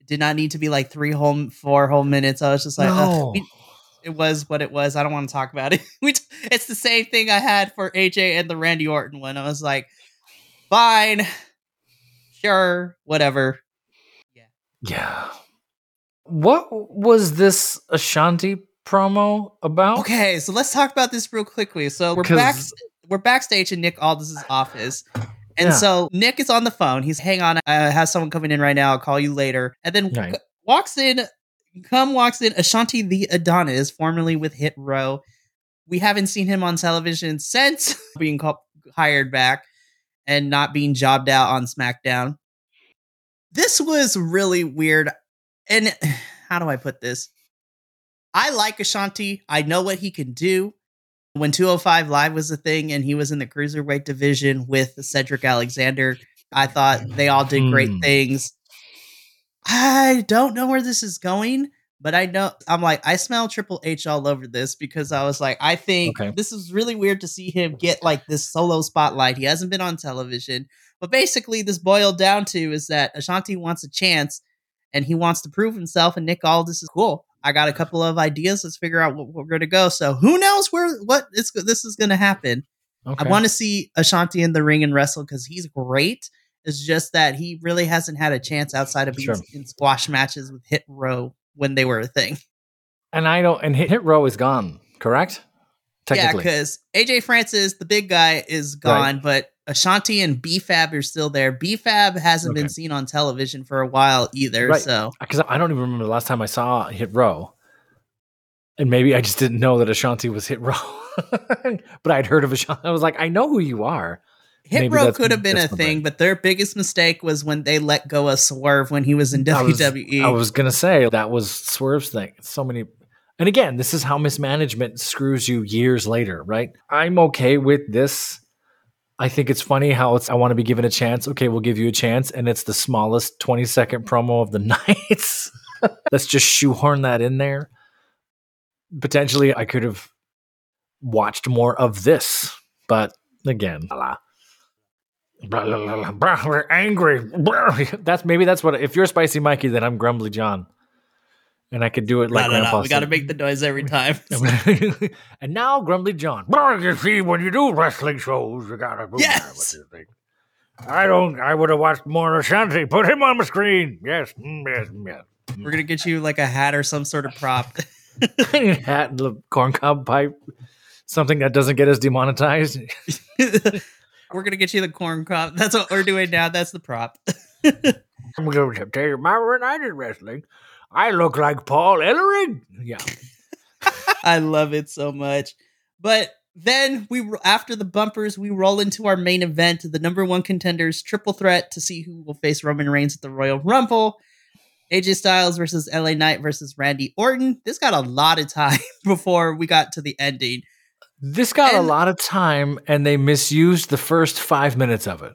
it did not need to be like three whole, four whole minutes. I was just like, ugh, no. we- it was what it was. I don't want to talk about it. [laughs] we, t- it's the same thing I had for AJ and the Randy Orton one. I was like, fine, sure, whatever. yeah. Yeah. What was this Ashante promo about? Okay, so let's talk about this real quickly. So we're back. We're backstage in Nick Aldis's office, and Yeah. so Nick is on the phone. He's hang on. I have someone coming in right now. I'll call you later. And then Right. walks in. Come walks in Ashante the Adonis, formerly with Hit Row. We haven't seen him on television since [laughs] being called, hired back and not being jobbed out on SmackDown. This was really weird. And [sighs] how do I put this? I like Ashante. I know what he can do. When 205 Live was a thing and he was in the cruiserweight division with Cedric Alexander, I thought they all did great Hmm. things. I don't know where this is going, but I know I'm like, I smell Triple H all over this because I was like, I think Okay. this is really weird to see him get like this solo spotlight. He hasn't been on television. But basically, this boiled down to is that Ashante wants a chance and he wants to prove himself. And Nick Aldis is cool. I got a couple of ideas. Let's figure out what we're going to go. So who knows where what is this is going to happen. Okay. I want to see Ashante in the ring and wrestle because he's great. It's just that he really hasn't had a chance outside of being Sure. in squash matches with Hit Row when they were a thing. and I don't. And hit, hit row is gone. Correct. Yeah, because AJ Francis, the big guy, is gone, but Ashante and BFAB are still there. BFAB hasn't Okay. been seen on television for a while either. Right. So because I don't even remember the last time I saw Hit Row. And maybe I just didn't know that Ashante was Hit Row. [laughs] but I'd heard of Ashante. I was like, I know who you are. Hit Row could have been a thing, but their biggest mistake was when they let go of Swerve when he was in I was- WWE. I was gonna say that was Swerve's thing. So many, and again, this is how mismanagement screws you years later, right? I'm okay with this. I think it's funny how it's. I want to be given a chance. Okay, we'll give you a chance, and it's the smallest 20 second promo of the [laughs] night. Let's just shoehorn that in there. Potentially, I could have watched more of this, but again, blah, blah, blah, blah, blah, we're angry. Blah. [laughs] That's maybe that's what. If you're spicy Mikey, then I'm grumbly John, and I could do it like no, no, Grandpa no. We got to make the noise every time. [laughs] and now grumbly John. Well, you see, when you do wrestling shows, you gotta do that. Yes. Think? I don't. I would have watched more Ashante. Put him on the screen. Yes, mm, yes, yes. We're gonna get you like a hat or some sort of prop. [laughs] Hat, the corncob pipe, something that doesn't get us demonetized. We're gonna get you the corn crop. [laughs] That's what we're doing now. That's the prop. I'm going to tell you, my did wrestling, I look like Paul Ellering. Yeah. [laughs] I love it so much. But then we after the bumpers, we roll into our main event, the number one contenders triple threat to see who will face Roman Reigns at the Royal Rumble. AJ Styles versus LA Knight versus Randy Orton. This got a lot of time [laughs] before we got to the ending. This got a lot of time, and they misused the first five minutes of it.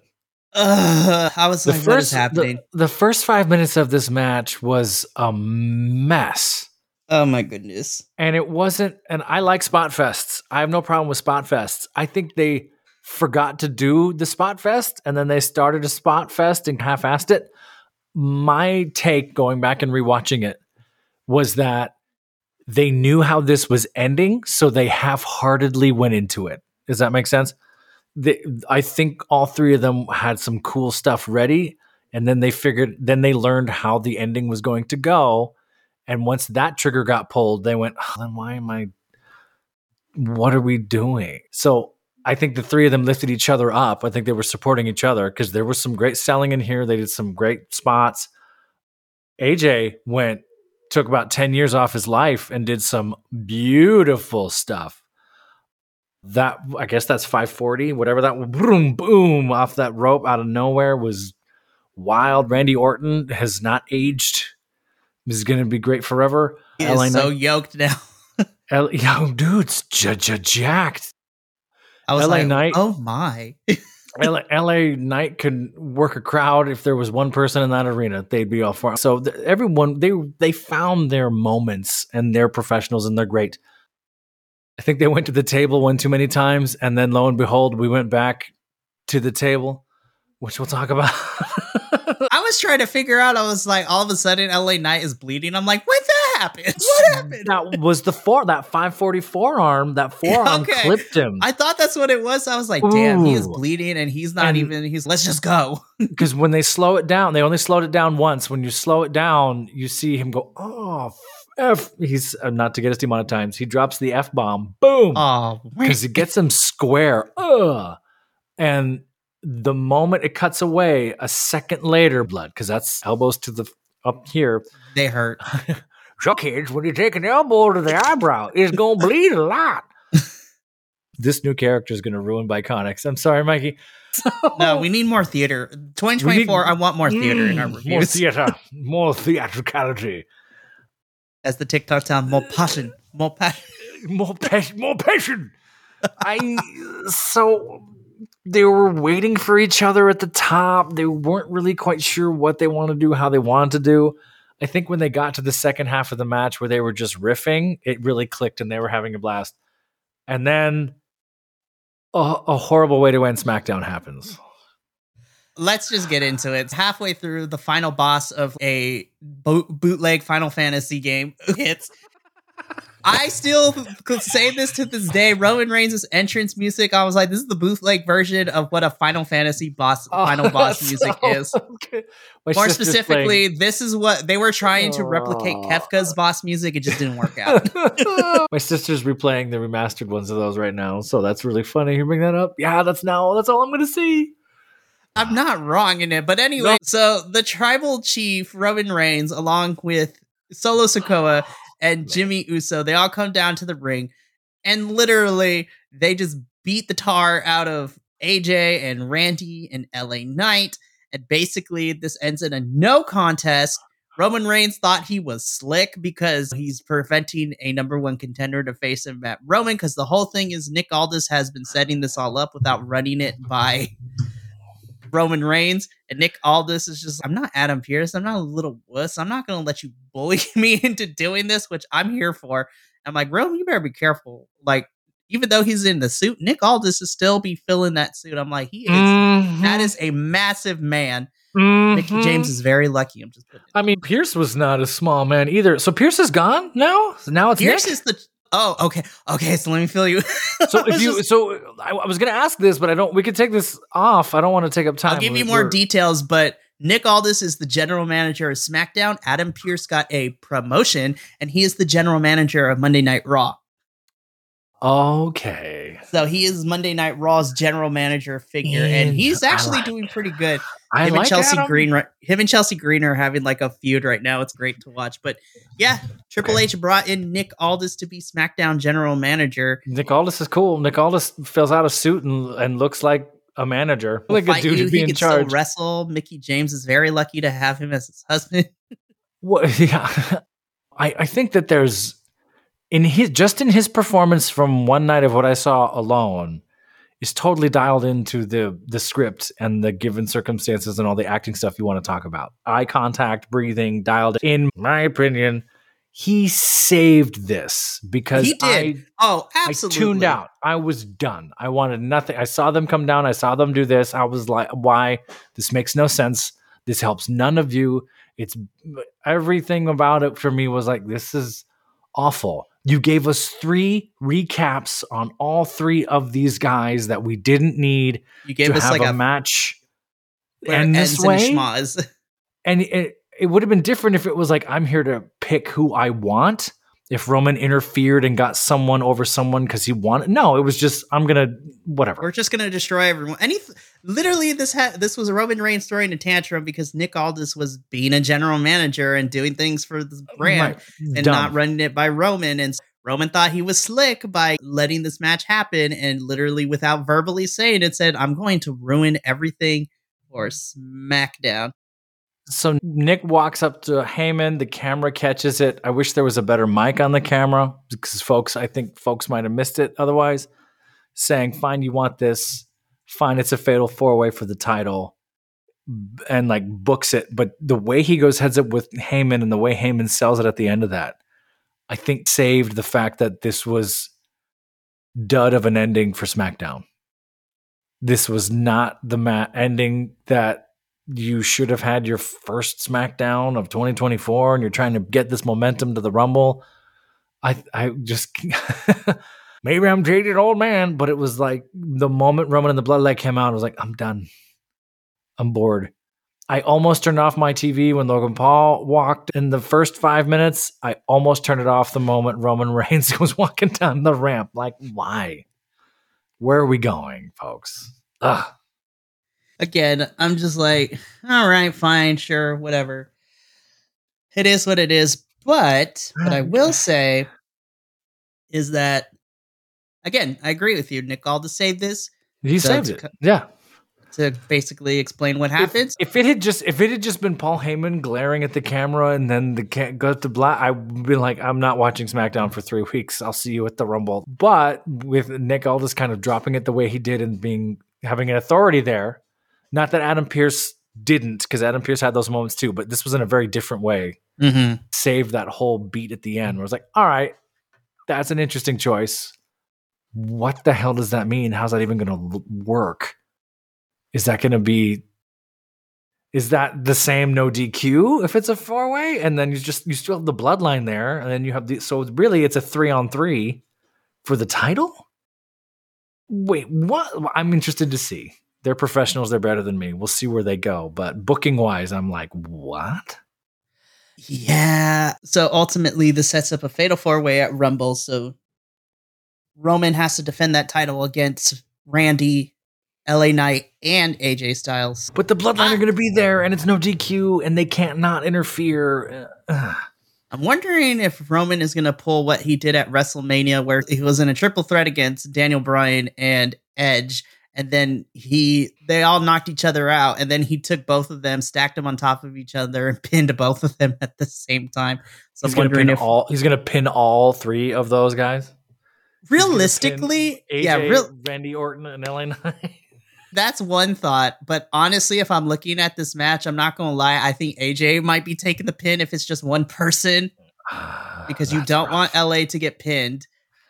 Ugh, I was The like, what is first, happening? the, the first five minutes of this match was a mess. oh my goodness. and it wasn't and i like spot fests i have no problem with spot fests i think they forgot to do the spot fest and then they started a spot fest and half-assed it my take going back and rewatching it was that they knew how this was ending so they half-heartedly went into it does that make sense they, i think all three of them had some cool stuff ready and then they figured then they learned how the ending was going to go and once that trigger got pulled, they went, oh, then why am I? What are we doing? So I think the three of them lifted each other up. I think they were supporting each other because there was some great selling in here. They did some great spots. AJ went, took about 10 years off his life and did some beautiful stuff. That, I guess that's 540, whatever that, boom, boom, off that rope out of nowhere was wild. Randy Orton has not aged this is going to be great forever. He LA is so Knight- yoked now. [laughs] L- yo, dude's j- j- jacked. I was LA like, Knight. oh my. [laughs] LA, LA Knight could work a crowd if there was one person in that arena. They'd be all for it. So th- everyone they they found their moments and they're professionals and they're great. I think they went to the table one too many times, and then lo and behold, we went back to the table, which we'll talk about. [laughs] I was trying to figure out. I was like, all of a sudden, LA Knight is bleeding. I'm like, what that happened? What [laughs] happened? that was the four that 544 arm. That forearm Okay. clipped him. I thought that's what it was. I was like, damn, he is bleeding, and he's not And- even. He's let's just go. [laughs] because when they slow it down, they only slowed it down once. When you slow it down, you see him go, "Oh, f." He's uh, not to get us demonetized. He drops the f bomb, boom, Oh, because he gets him square. Ugh. And the moment it cuts away, a second later, blood, because that's elbows to the up here. they hurt. [laughs] So, kids, when you take an elbow to the eyebrow, is gonna bleed a lot. [laughs] this new character is gonna ruin Biconics. I'm sorry, Mikey. [laughs] No, we need more theater. 2024. Need- I want more theater in our Mm, More theater, [laughs] more theatricality. As the TikTok sound, more passion, more passion. more passion, more passion. I so they were waiting for each other at the top. They weren't really quite sure what they want to do, how they wanted to do. I think when they got to the second half of the match where they were just riffing, it really clicked and they were having a blast. And then a, a horrible way to end SmackDown happens. Let's just get into it. Halfway through the final boss of a bo- bootleg Final Fantasy game [laughs] hits. I still could say this to this day. Roman Reigns' entrance music, I was like, this is the bootleg version of what a Final Fantasy boss Oh, final [laughs] boss music so is. okay. More specifically, this is what they were trying to replicate. Kefka's boss music. It just didn't work out. [laughs] My sister's replaying the remastered ones of those right now, so that's really funny. You bring that up. Yeah, that's now that's all I'm gonna see. I'm not wrong in it, but anyway, No. so the tribal chief Roman Reigns, along with Solo Sikoa and Jimmy Uso, they all come down to the ring, and literally they just beat the tar out of AJ and Randy and LA Knight, and basically this ends in a no contest. Roman Reigns thought he was slick because he's preventing a number one contender to face him at Roman. Because the whole thing is Nick Aldis has been setting this all up without running it by [laughs] Roman Reigns. And Nick Aldis is just, I'm not Adam Pearce. I'm not a little wuss. I'm not going to let you bully [laughs] me into doing this, which I'm here for. I'm like, Roman, you better be careful. Like, even though he's in the suit, Nick Aldis is still be filling that suit. I'm like, he is. Mm-hmm. That is a massive man. Mickie James is very lucky. I'm just. I mean, Pearce was not a small man either. So Pearce is gone now. Now it's Pearce Nick? is the. Oh, okay. Okay. So let me fill you. [laughs] So if you, so I, I was going to ask this, but I don't. We could take this off. I don't want to take up time. I'll give you more we're- details, but Nick Aldis is the general manager of SmackDown. Adam Pearce got a promotion, and he is the general manager of Monday Night Raw. Okay, So he is Monday Night Raw's general manager figure, and he's actually like- doing pretty good. I him like and Chelsea Adam. Green, right- him and Chelsea Green are having like a feud right now. It's great to watch. But yeah, mm, Triple Okay. H brought in Nick Aldis to be SmackDown general manager. Nick Aldis is cool. Nick Aldis fills out a suit and, and looks like a manager, He'll like a dude you. to be he in charge. wrestle. Mickie James is very lucky to have him as his husband. What, [laughs] yeah, I, I think that there's in his just in his performance from one night of what I saw alone is totally dialed into the the script and the given circumstances and all the acting stuff you want to talk about. Eye contact, breathing, dialed. In my opinion, he saved this because He did. I Oh, absolutely. I tuned out. I was done. I wanted nothing. I saw them come down. I saw them do this. I was like, why? This makes no sense. This helps none of you. It's everything about it for me was like, this is awful. You gave us three recaps on all three of these guys that we didn't need You gave to us have like a, a match end this way. schmoz. [laughs] And it, it would have been different if it was like, I'm here to pick who I want. If Roman interfered and got someone over someone because he wanted, no, it was just I'm gonna whatever. We're just gonna destroy everyone. Any, literally, this had this was a Roman Reigns throwing a tantrum because Nick Aldis was being a general manager and doing things for the uh, brand Right. and Dumb. not running it by Roman. And Roman thought he was slick by letting this match happen and literally without verbally saying it, said, "I'm going to ruin everything for SmackDown." So Nick walks up to Heyman. The camera catches it. I wish there was a better mic on the camera because folks, I think folks might have missed it otherwise. Saying, "Fine, you want this. Fine, it's a fatal four way for the title," and like books it. But the way he goes heads up with Heyman and the way Heyman sells it at the end of that, I think saved the fact that this was dud of an ending for SmackDown. This was not the ma- ending that you should have had your first SmackDown of 2024, and you're trying to get this momentum to the Rumble. I I just [laughs] maybe I'm jaded old man, but it was like the moment Roman and the Bloodline came out, I was like, I'm done. I'm bored. I almost turned off my TV when Logan Paul walked in the first five minutes. I almost turned it off the moment Roman [laughs] Reigns was walking down the ramp. Like, why? Where are we going, folks? Ugh. Again, I'm just like, all right, fine, sure, whatever. It is what it is. But what I will [sighs] say is that, again, I agree with you. Nick Aldis saved this. He So saved it. co- Yeah. to basically explain what happens. If, if, it had just if it had just been Paul Heyman glaring at the camera and then the can go to black, I'd be like, I'm not watching SmackDown for three weeks. I'll see you at the Rumble. But with Nick Aldis kind of dropping it the way he did and being having an authority there, not that Adam Pearce didn't, because Adam Pearce had those moments too, but this was in a very different way. Mm-hmm. Saved that whole beat at the end where I was like, all right, that's an interesting choice. What the hell does that mean? How's that even going to work? Is that going to be is that the same no DQ if it's a four way? And then you just you still have the bloodline there, and then you have the so really it's a three on three for the title. Wait, what? I'm interested to see. They're professionals. They're better than me. We'll see where they go. But booking wise, I'm like, what? Yeah. So ultimately, this sets up a fatal four way at Rumble. So Roman has to defend that title against Randy, LA Knight, and AJ Styles. But the Bloodline are going to be there, and it's no DQ, and they can't not interfere. Uh, I'm wondering if Roman is going to pull what he did at WrestleMania, where he was in a triple threat against Daniel Bryan and Edge, and then he they all knocked each other out, and then he took both of them, stacked them on top of each other, and [laughs] pinned both of them at the same time. So he's I'm wondering if all he's going to pin all three of those guys. Realistically, AJ, yeah, real, Randy Orton and LA [laughs] Knight. that's one thought. But honestly, if I'm looking at this match, I'm not going to lie. I think AJ might be taking the pin if it's just one person [sighs] because you don't rough. want LA to get pinned.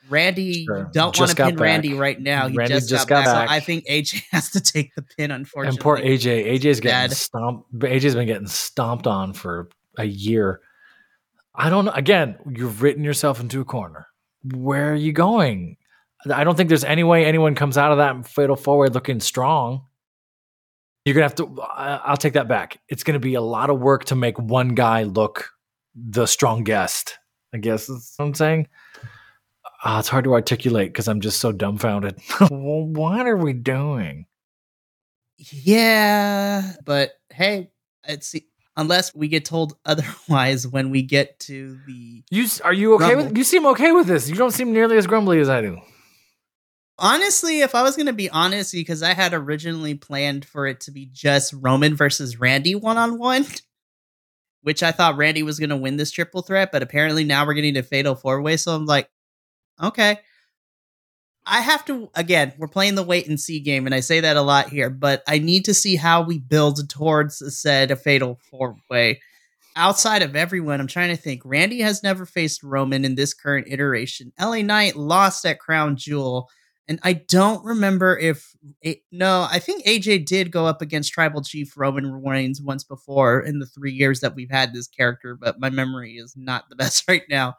Randy, Sure. don't want to pin back. Randy right now. He Randy just, just got, got back. back. So I think AJ [laughs] has to take the pin, unfortunately. And poor AJ. AJ's getting Bad. stomped. AJ's been getting stomped on for a year. I don't know. Again, you've written yourself into a corner. Where are you going? I don't think there's any way anyone comes out of that fatal forward looking strong. You're gonna have to. I'll take that back. It's gonna be a lot of work to make one guy look the strongest. I guess that's what I'm saying. Ah, it's hard to articulate because I'm just so dumbfounded. [laughs] What are we doing? Yeah, but hey, it's unless we get told [laughs] otherwise when we get to the You are you okay with? You seem okay with this. You don't seem nearly as grumbly as I do. Honestly, if I was going to be honest, because I had originally planned for it to be just Roman versus Randy one on one, which I thought Randy was going to win this triple threat, but apparently now we're getting a fatal four way. So I'm like, okay. I have to, again, we're playing the wait and see game, and I say that a lot here, but I need to see how we build towards said a fatal four way. Outside of everyone, I'm trying to think. Randy has never faced Roman in this current iteration. LA Knight lost at Crown Jewel. And I don't remember if no, I think AJ did go up against Tribal Chief Roman Reigns once before in the three years that we've had this character, but my memory is not the [laughs] best right now.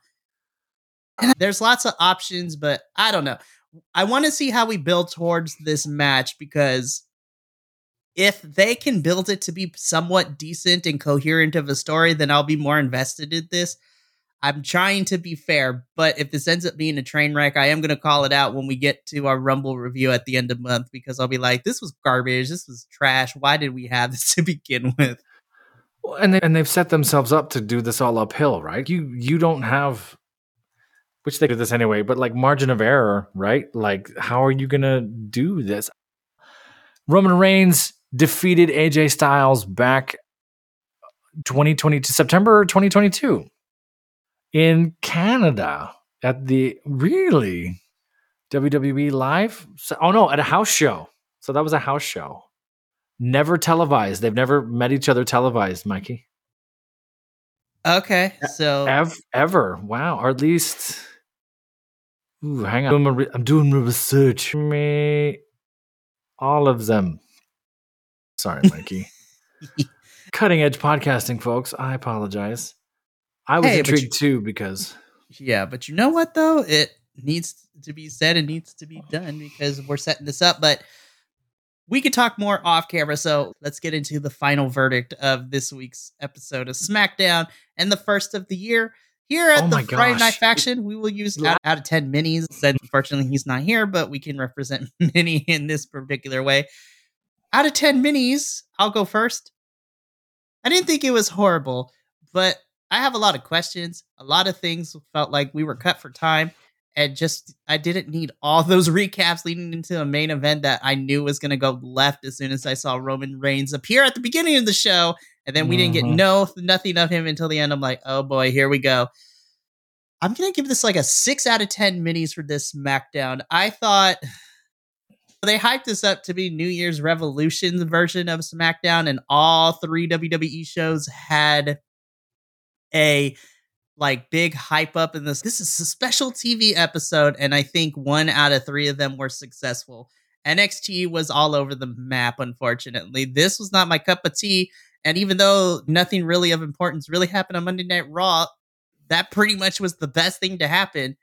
And there's lots of options, but I don't know. I want to see how we build towards this match because if they can build it to be somewhat decent and coherent of a story, then I'll be more invested in this. I'm trying to be fair, but if this ends up being a train wreck, I am going to call it out when we get to our Rumble review at the end of the month because I'll be like, this was garbage. This was trash. Why did we have this [laughs] to begin with? Well, And they, and they've set themselves up to do this all uphill, right? You you don't have, which they did this anyway, but like margin of error, right? Like how are you gonna do this? Roman Reigns defeated AJ Styles back 2020 to September 2022 in Canada at the really WWE live. So- oh no, at a house show. So that was a house show. Never televised. They've never met each other televised, Mikey. Okay, so Ev- ever. Wow. Or at least. Ooh, hang on. I'm doing re- I'm doing my research. Me. All of them. Sorry, [laughs] Mikey. Cutting edge podcasting, folks. I apologize. I was Hey, intrigued too because yeah, but you know what though? It needs to be said and needs to be done because we're setting this up, but we could talk more off camera. So let's get into the final verdict of this week's episode of SmackDown and the first of the year. Here at Oh the Friday Night. Faction, we will use out, out of 10 minis. Said unfortunately he's not here, but we can represent [laughs] mini in this particular way. Out of 10 minis, I'll go first. I didn't think it was horrible, but I have a lot of questions. A lot of things felt like we were cut for time. and just I didn't need all [laughs] those recaps leading into a main event that I knew was going to go left as soon as I saw Roman Reigns appear at the beginning of the show, and then we didn't get Mhm. no nothing of him until the end. I'm like, oh boy, here we go. I'm gonna give this like a six out of ten minis for this SmackDown. I thought [sighs] they hyped this up to be New Year's Revolution's version of SmackDown, and all three WWE shows had a like big hype up in this. This is a special TV episode, and I think one out of three of them were successful. NXT was all over the map, unfortunately. This was not my cup of tea. And even though nothing really of importance really happened on Monday Night Raw, that pretty much was the best thing to happen,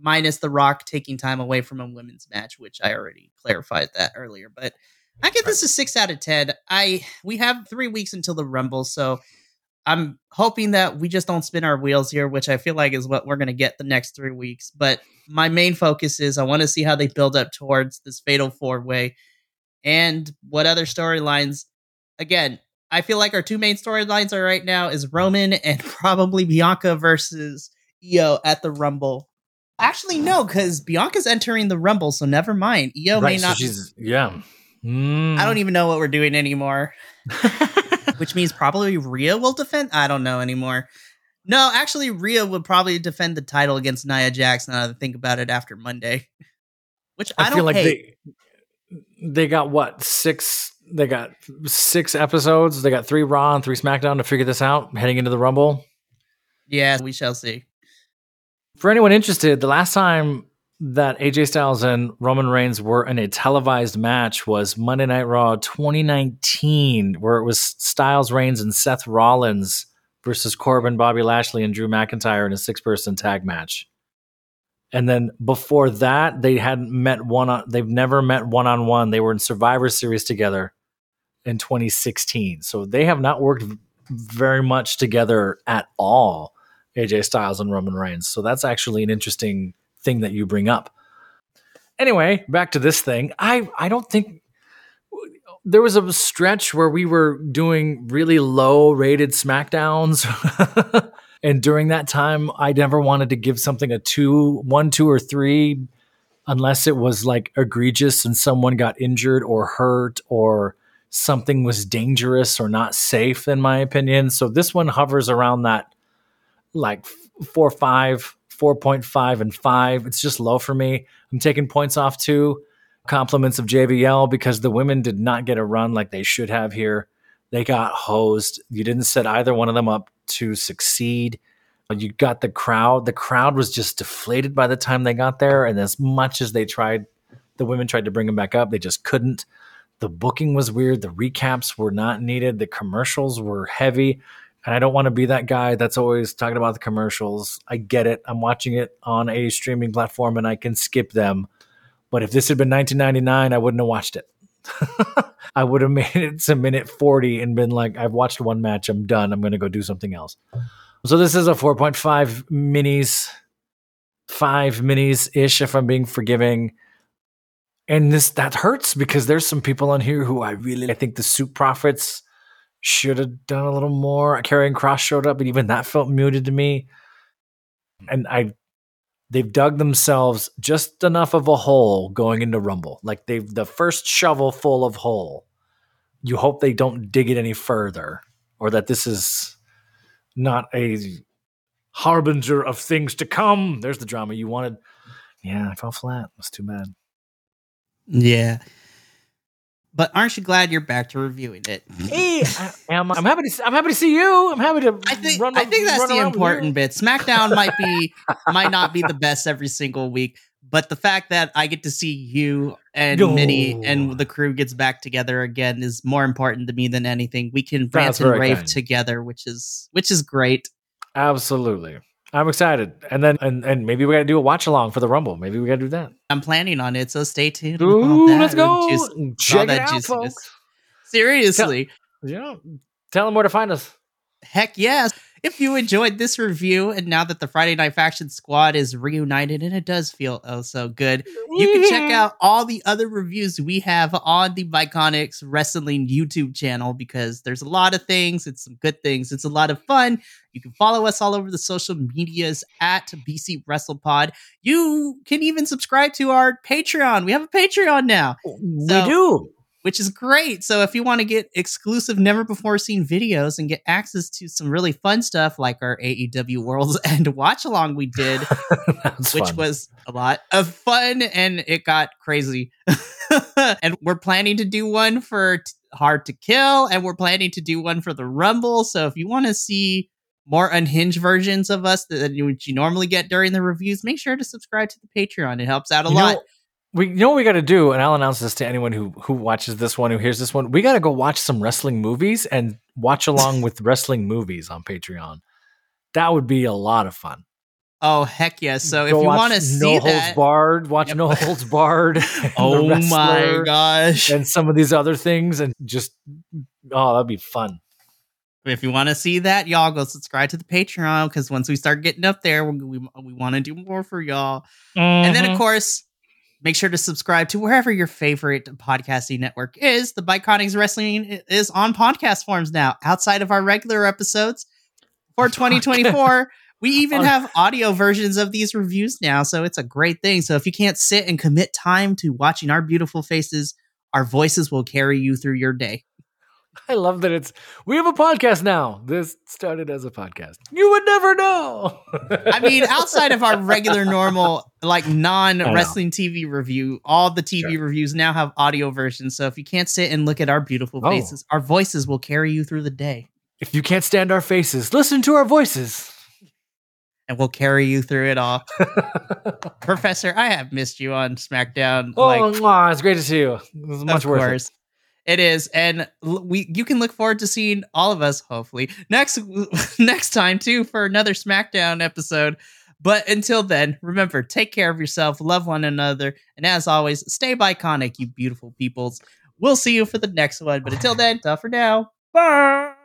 minus The Rock taking time away from a women's match, which I already clarified that earlier. But I give this a six out of ten. I we have three weeks until the Rumble, so I'm hoping that we just don't spin our wheels here, which I feel like is what we're going to get the next three weeks. But my main focus is I want to see how they build up towards this fatal four way and what other storylines. Again, I feel like our two main storylines are right now is Roman and [laughs] probably Bianca versus Io at the Rumble. Actually, no, because Bianca's entering the Rumble, so never mind. Io right, may so not. she's yeah. Mm. I don't even know what we're doing anymore [laughs] which means probably Rhea will defend. I don't know anymore. No, actually, Rhea would probably defend the title against Nia Jax. Now that I think about it, after Monday, which I, I, don't feel like hate. they they got what six they got six episodes. They got three Raw and three SmackDown to figure this out heading into the Rumble. yeah, we shall see. For anyone interested, the last time that AJ Styles and Roman Reigns were in a televised match was Monday Night Raw 2019, where it was Styles, Reigns, and Seth Rollins versus Corbin, Bobby Lashley, and Drew McIntyre in a six person tag match. And then before that, they hadn't met one on, they've never met one on one. They were in Survivor Series together in 2016. So they have not worked very much together at all, AJ Styles and Roman Reigns. So that's actually an interesting thing that you bring up. Anyway, back to this thing. I I don't think there was a stretch where we were doing really low rated SmackDowns. [laughs] and during that time, I never wanted to give something a two, one, two, or three, unless it was like egregious and someone got injured or hurt or something was dangerous or not safe, in my opinion. So this one hovers around that like four, five, 4.5, and five. It's just low for me. I'm taking points off too compliments of JBL because the women did not get a run like they should have here. They got hosed. You didn't set either one of them up to succeed. You got the crowd. The crowd was just deflated by the time they got there. And as much as they tried, the women tried to bring them back up, they just couldn't. The booking was weird. The recaps were not needed. The commercials were heavy. And I don't want to be that guy that's always talking about the commercials. I get it. I'm watching it on a streaming platform and I can skip them. But if this had been 1999, I wouldn't have watched it. [laughs] I would have made it to minute 40 and been like, I've watched one match. I'm done. I'm going to go do something else. So this is a 4.5 minis, five minis ish, if I'm being forgiving. And this that hurts because there's some people on here who I really I think the soup profits should have done a little more. Karrion Cross showed up, and even that felt muted to me. And I they've dug themselves just enough of a hole going into Rumble. Like they've the first shovel full of hole. You hope they don't dig it any further, or that this is not a harbinger of things to come. There's the drama you wanted. Yeah, I fell flat. That's too bad. Yeah. But aren't you glad you're back to reviewing it? [laughs] Hey, I, am, I'm happy to. I'm happy to see you. I'm happy to. I think run, I think that's run the important bit. SmackDown might be [laughs] might not be the best every single week, but the fact that I get to see you and No. Minnie and the crew gets back together again is more important to me than anything. We can rant That's and rave kind. together, which is which is great. Absolutely. I'm excited. And then and, and maybe we got to do a watch along for the Rumble. Maybe we got to do that. I'm planning on it, so stay tuned. Ooh, let's go. Check it out, juiciness. folks. Seriously. Yeah. Tell them where to find us. Heck yes. If you enjoyed this review, and now that the Friday Night Faction squad is reunited, and it does feel oh so good, you can check out all the other reviews we have on the Biconics Wrestling YouTube channel because there's a lot of things. It's some good things. It's a lot of fun. You can follow us all over the social medias at BC WrestlePod. You can even subscribe to our Patreon. We have a Patreon now. we So- do. Which is great. So if you want to get exclusive, never before seen videos and get access to some really fun stuff like our AEW Worlds [laughs] and watch along we did, which fun. was a lot of fun and it got crazy. [laughs] and we're planning to do one for Hard to Kill and we're planning to do one for the Rumble. So if you want to see more unhinged versions of us that you, you normally get during the reviews, make sure to subscribe to the Patreon. It helps out a You lot. know, we you know what we got to do, and I'll announce this to anyone who who watches this one, who hears this one. We got to go watch some wrestling movies and watch along [laughs] with wrestling movies on Patreon. That would be a lot of fun. Oh heck yes! So if you want to No see Holds that, Barred, watch Yep. No Holds Barred. [laughs] [laughs] oh my gosh! And some of these other things, and just oh, that'd be fun. If you want to see that, y'all go subscribe to the Patreon because once we start getting up there, we we, we want to do more for y'all. And then of Mhm. course, make sure to subscribe to wherever your favorite podcasting network is. The Biconics Wrestling is on podcast forms now, outside of our regular episodes for [laughs] 2024. We [laughs] even have audio versions of these reviews now, so it's a great thing. So if you can't sit and commit time to watching our beautiful faces, our voices will carry you through your day. I love that it's we have a podcast now. This started as a podcast. You would never know. I mean, outside of our regular, normal, like non wrestling TV review, all the TV Sure. reviews now have audio versions. So if you can't sit and look at our beautiful Oh. faces, our voices will carry you through the day if you can't stand our faces, listen to our voices. and we'll carry you through it all. [laughs] Professor, I have missed you on SmackDown. oh, like, mwah, it's great to see you. It was much of worth it. is, and we you can look forward to seeing all of us hopefully next [laughs] next time too for another SmackDown episode. But until then, remember take care of yourself, love one another, and as always, stay biconic, you beautiful peoples. We'll see you for the next one. But until then, tough for now. Bye.